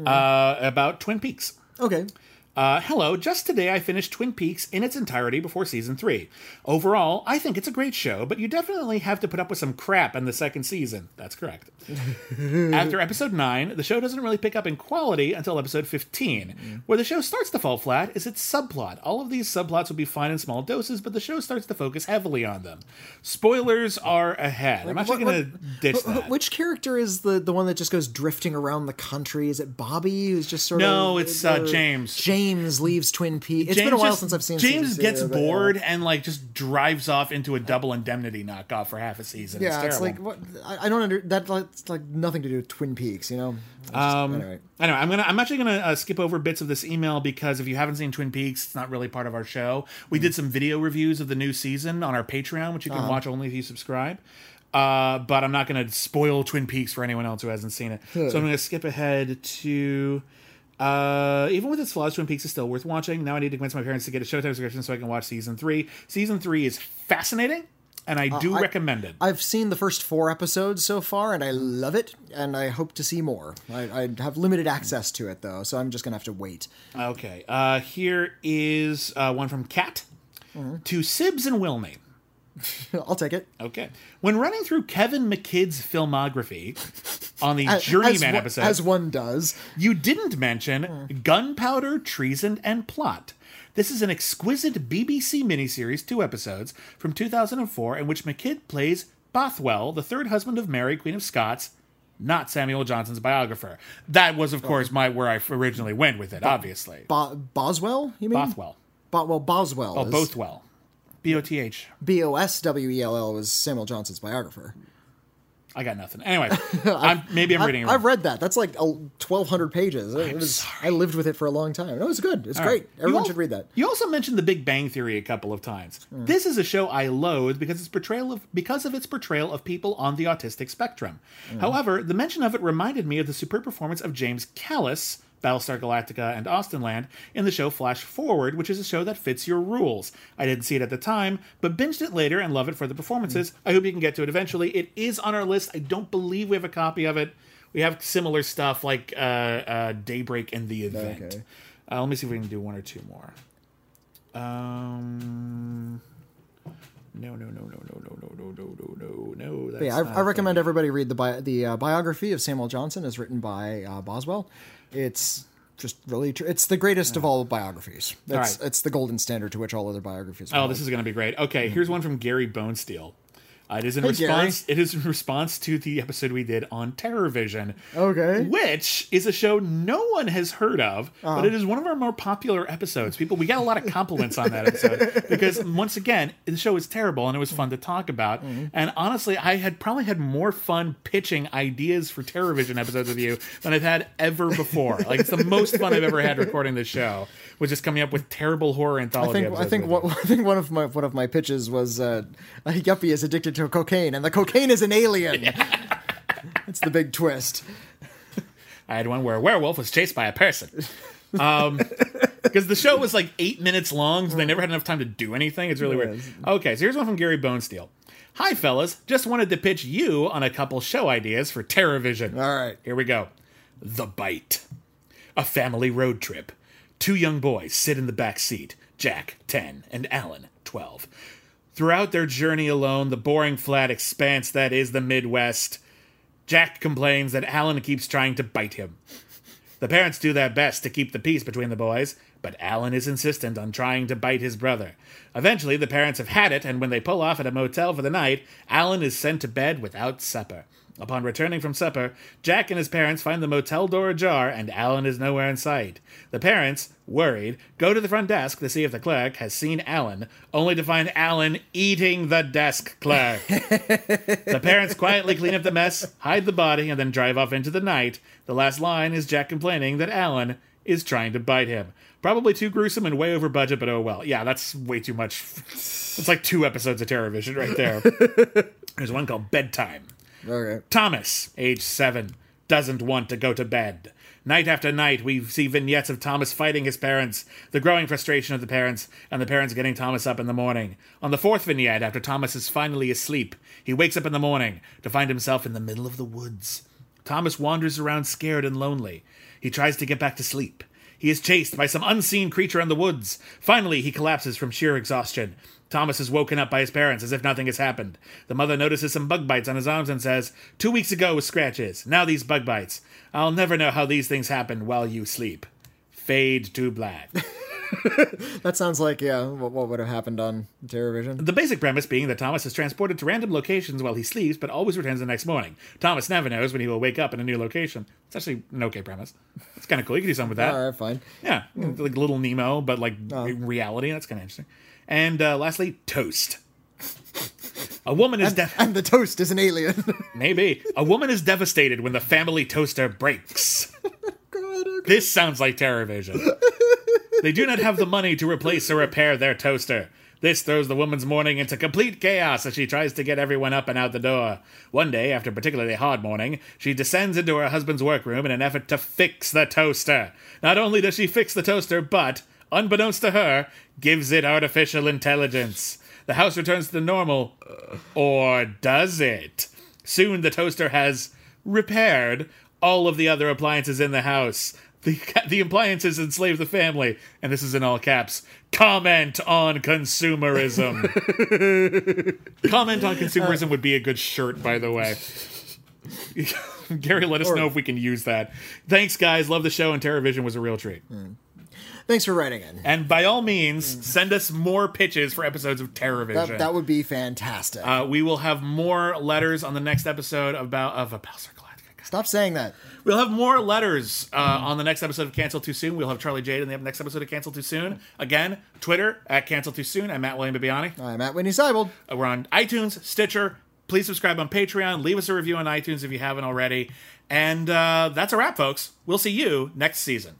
uh, about Twin Peaks. Okay. Uh, hello, just today I finished Twin Peaks in its entirety before season 3. Overall, I think it's a great show, but you definitely have to put up with some crap in the second season. That's correct. After episode 9, the show doesn't really pick up in quality until episode 15. Where the show starts to fall flat is its subplot. All of these subplots will be fine in small doses, but the show starts to focus heavily on them. Spoilers are ahead. I'm actually going to ditch that. Which character is the the one that just goes drifting around the country? Is it Bobby who's just sort of? No, it's, uh, James. James leaves Twin Peaks. It's been a while just- since I've seen. James season gets two, but, yeah. bored and like just drives off into a double indemnity knockoff for half a season. Yeah, it's, it's, like terrible. what, I, I don't under that. That's like nothing to do with Twin Peaks, you know. Just- Um, anyway. Anyway, I'm gonna I'm actually gonna uh, skip over bits of this email because if you haven't seen Twin Peaks, it's not really part of our show. We Mm. did some video reviews of the new season on our Patreon, which you Uh-huh. can watch only if you subscribe. Uh, but I'm not gonna spoil Twin Peaks for anyone else who hasn't seen it. So I'm gonna skip ahead to. Uh, even with its flaws, Twin Peaks is still worth watching. Now I need to convince my parents to get a Showtime subscription so I can watch season three. Season three is fascinating, and I do Uh, I- recommend it. I've seen the first four episodes so far, and I love it, and I hope to see more. I, I have limited access to it though, so I'm just gonna have to wait. Okay. Uh, here is uh, one from Kat Mm-hmm. to Sibs and Wilmy. I'll take it. Okay. When running through Kevin McKidd's filmography on the As- Journeyman as, episode, as one does. you didn't mention hmm. Gunpowder, Treason, and Plot. This is an exquisite BBC miniseries, two episodes, from 2004, in which McKidd plays Bothwell, the third husband of Mary, Queen of Scots, not Samuel Johnson's biographer. That was, of oh. course, my where I originally went with it, obviously. Bo- Boswell, you mean? Bothwell. Bo- well, Boswell. Oh, is- Bothwell. B O T H. B O S W E L L was Samuel Johnson's biographer. I got nothing. Anyway, I'm, maybe I'm I've, reading it. I've read that. That's like twelve hundred pages. It was, I lived with it for a long time. No, it's good. It's All great. right. Everyone al- should read that. You also mentioned The Big Bang Theory a couple of times. Hmm. This is a show I loathe because its portrayal of because of its portrayal of people on the autistic spectrum. Hmm. However, the mention of it reminded me of the superb performance of James Callis, Battlestar Galactica, and Austin Land in the show Flash Forward, which is a show that fits your rules. I didn't see it at the time, but binged it later and love it for the performances. I hope you can get to it eventually. It is on our list. I don't believe we have a copy of it. We have similar stuff like uh, uh, Daybreak and The Event. Okay. Uh, let me see if we can do one or two more. Um, no, no, no, no, no, no, no, no, no, no, no, no. Yeah, I, I recommend everybody read the bi- the uh, biography of Samuel Johnson, is written by uh, Boswell. It's just really tr- it's the greatest of all biographies. It's, right. it's the golden standard to which all other biographies. Oh, this is going to be great. Okay, here's one from Gary Bonesteel. Uh, it is in Hey, response. It is in response to the episode we did on Terror Vision, okay. which is a show no one has heard of, but it is one of our more popular episodes. People, we got a lot of compliments on that episode because once again, the show is terrible and it was fun to talk about. And honestly, I had probably had more fun pitching ideas for Terror Vision episodes with you than I've had ever before. like it's the most fun I've ever had recording this show. Was just coming up with terrible horror I anthology. think I think what. I think one of my one of my pitches was uh, a yuppie is addicted to cocaine, and the cocaine is an alien. That's the big twist. I had one where a werewolf was chased by a person. Um, because the show was like eight minutes long, so they never had enough time to do anything. It's really weird. Okay, so here's one from Gary Bonesteel. Hi, fellas. Just wanted to pitch you on a couple show ideas for TerraVision. All right. Here we go. The Bite. A family road trip. Two young boys sit in the back seat Jack, 10, and Alan, 12. Throughout their journey alone, the boring flat expanse that is the Midwest, Jack complains that Alan keeps trying to bite him. The parents do their best to keep the peace between the boys, but Alan is insistent on trying to bite his brother. Eventually, the parents have had it, and when they pull off at a motel for the night, Alan is sent to bed without supper. Upon returning from supper, Jack and his parents find the motel door ajar, and Alan is nowhere in sight. The parents, worried, go to the front desk to see if the clerk has seen Alan, only to find Alan eating the desk clerk. The parents quietly clean up the mess, hide the body, and then drive off into the night. The last line is Jack complaining that Alan is trying to bite him. Probably too gruesome and way over budget, but oh well. Yeah, that's way too much. It's like two episodes of Terrorvision right there. There's one called Bedtime. Okay. Thomas, age seven, doesn't want to go to bed. Night after night, we see vignettes of Thomas fighting his parents, the growing frustration of the parents, and the parents getting Thomas up in the morning. On the fourth vignette, after Thomas is finally asleep, he wakes up in the morning to find himself in the middle of the woods. Thomas wanders around scared and lonely. He tries to get back to sleep. He is chased by some unseen creature in the woods. Finally, he collapses from sheer exhaustion. Thomas is woken up by his parents as if nothing has happened. The mother notices some bug bites on his arms and says, Two weeks ago was scratches. Now these bug bites. I'll never know how these things happen while you sleep. Fade to black. That sounds like yeah, what, what would have happened on TerraVision? The basic premise being that Thomas is transported to random locations while he sleeps, but always returns the next morning. Thomas never knows when he will wake up in a new location. It's actually an okay premise. It's kind of cool. You can do something with that. All right, fine. Yeah, like Little Nemo, but like oh. in reality. That's kind of interesting. And uh, lastly, toast. A woman is de- And the toast is an alien. maybe a woman is devastated when the family toaster breaks. This sounds like TerraVision. they do not have the money to replace or repair their toaster. This throws the woman's morning into complete chaos as she tries to get everyone up and out the door. One day, after a particularly hard morning, she descends into her husband's workroom in an effort to fix the toaster. Not only does she fix the toaster, but, unbeknownst to her, gives it artificial intelligence. The house returns to normal. Or does it? Soon the toaster has repaired all of the other appliances in the house. The, the appliances enslave the family, and this is in all caps. Comment on consumerism. Comment on consumerism would be a good shirt, by the way. Gary, let us know if we can use that. Thanks, guys. Love the show, and TerraVision was a real treat. Hmm. Thanks for writing in. And by all means, send us more pitches for episodes of TerraVision. That, that would be fantastic. Uh, we will have more letters on the next episode about of a Battlestar Galactica. Stop saying that. We'll have more letters uh, on the next episode of Cancel Too Soon. We'll have Charlie Jade in the next episode of Cancel Too Soon. Again, Twitter at Cancel Too Soon. I'm Matt William Bibbiani. I'm at Witney Seibold. Uh, We're on iTunes, Stitcher. Please subscribe on Patreon. Leave us a review on iTunes if you haven't already. And uh, that's a wrap, folks. We'll see you next season.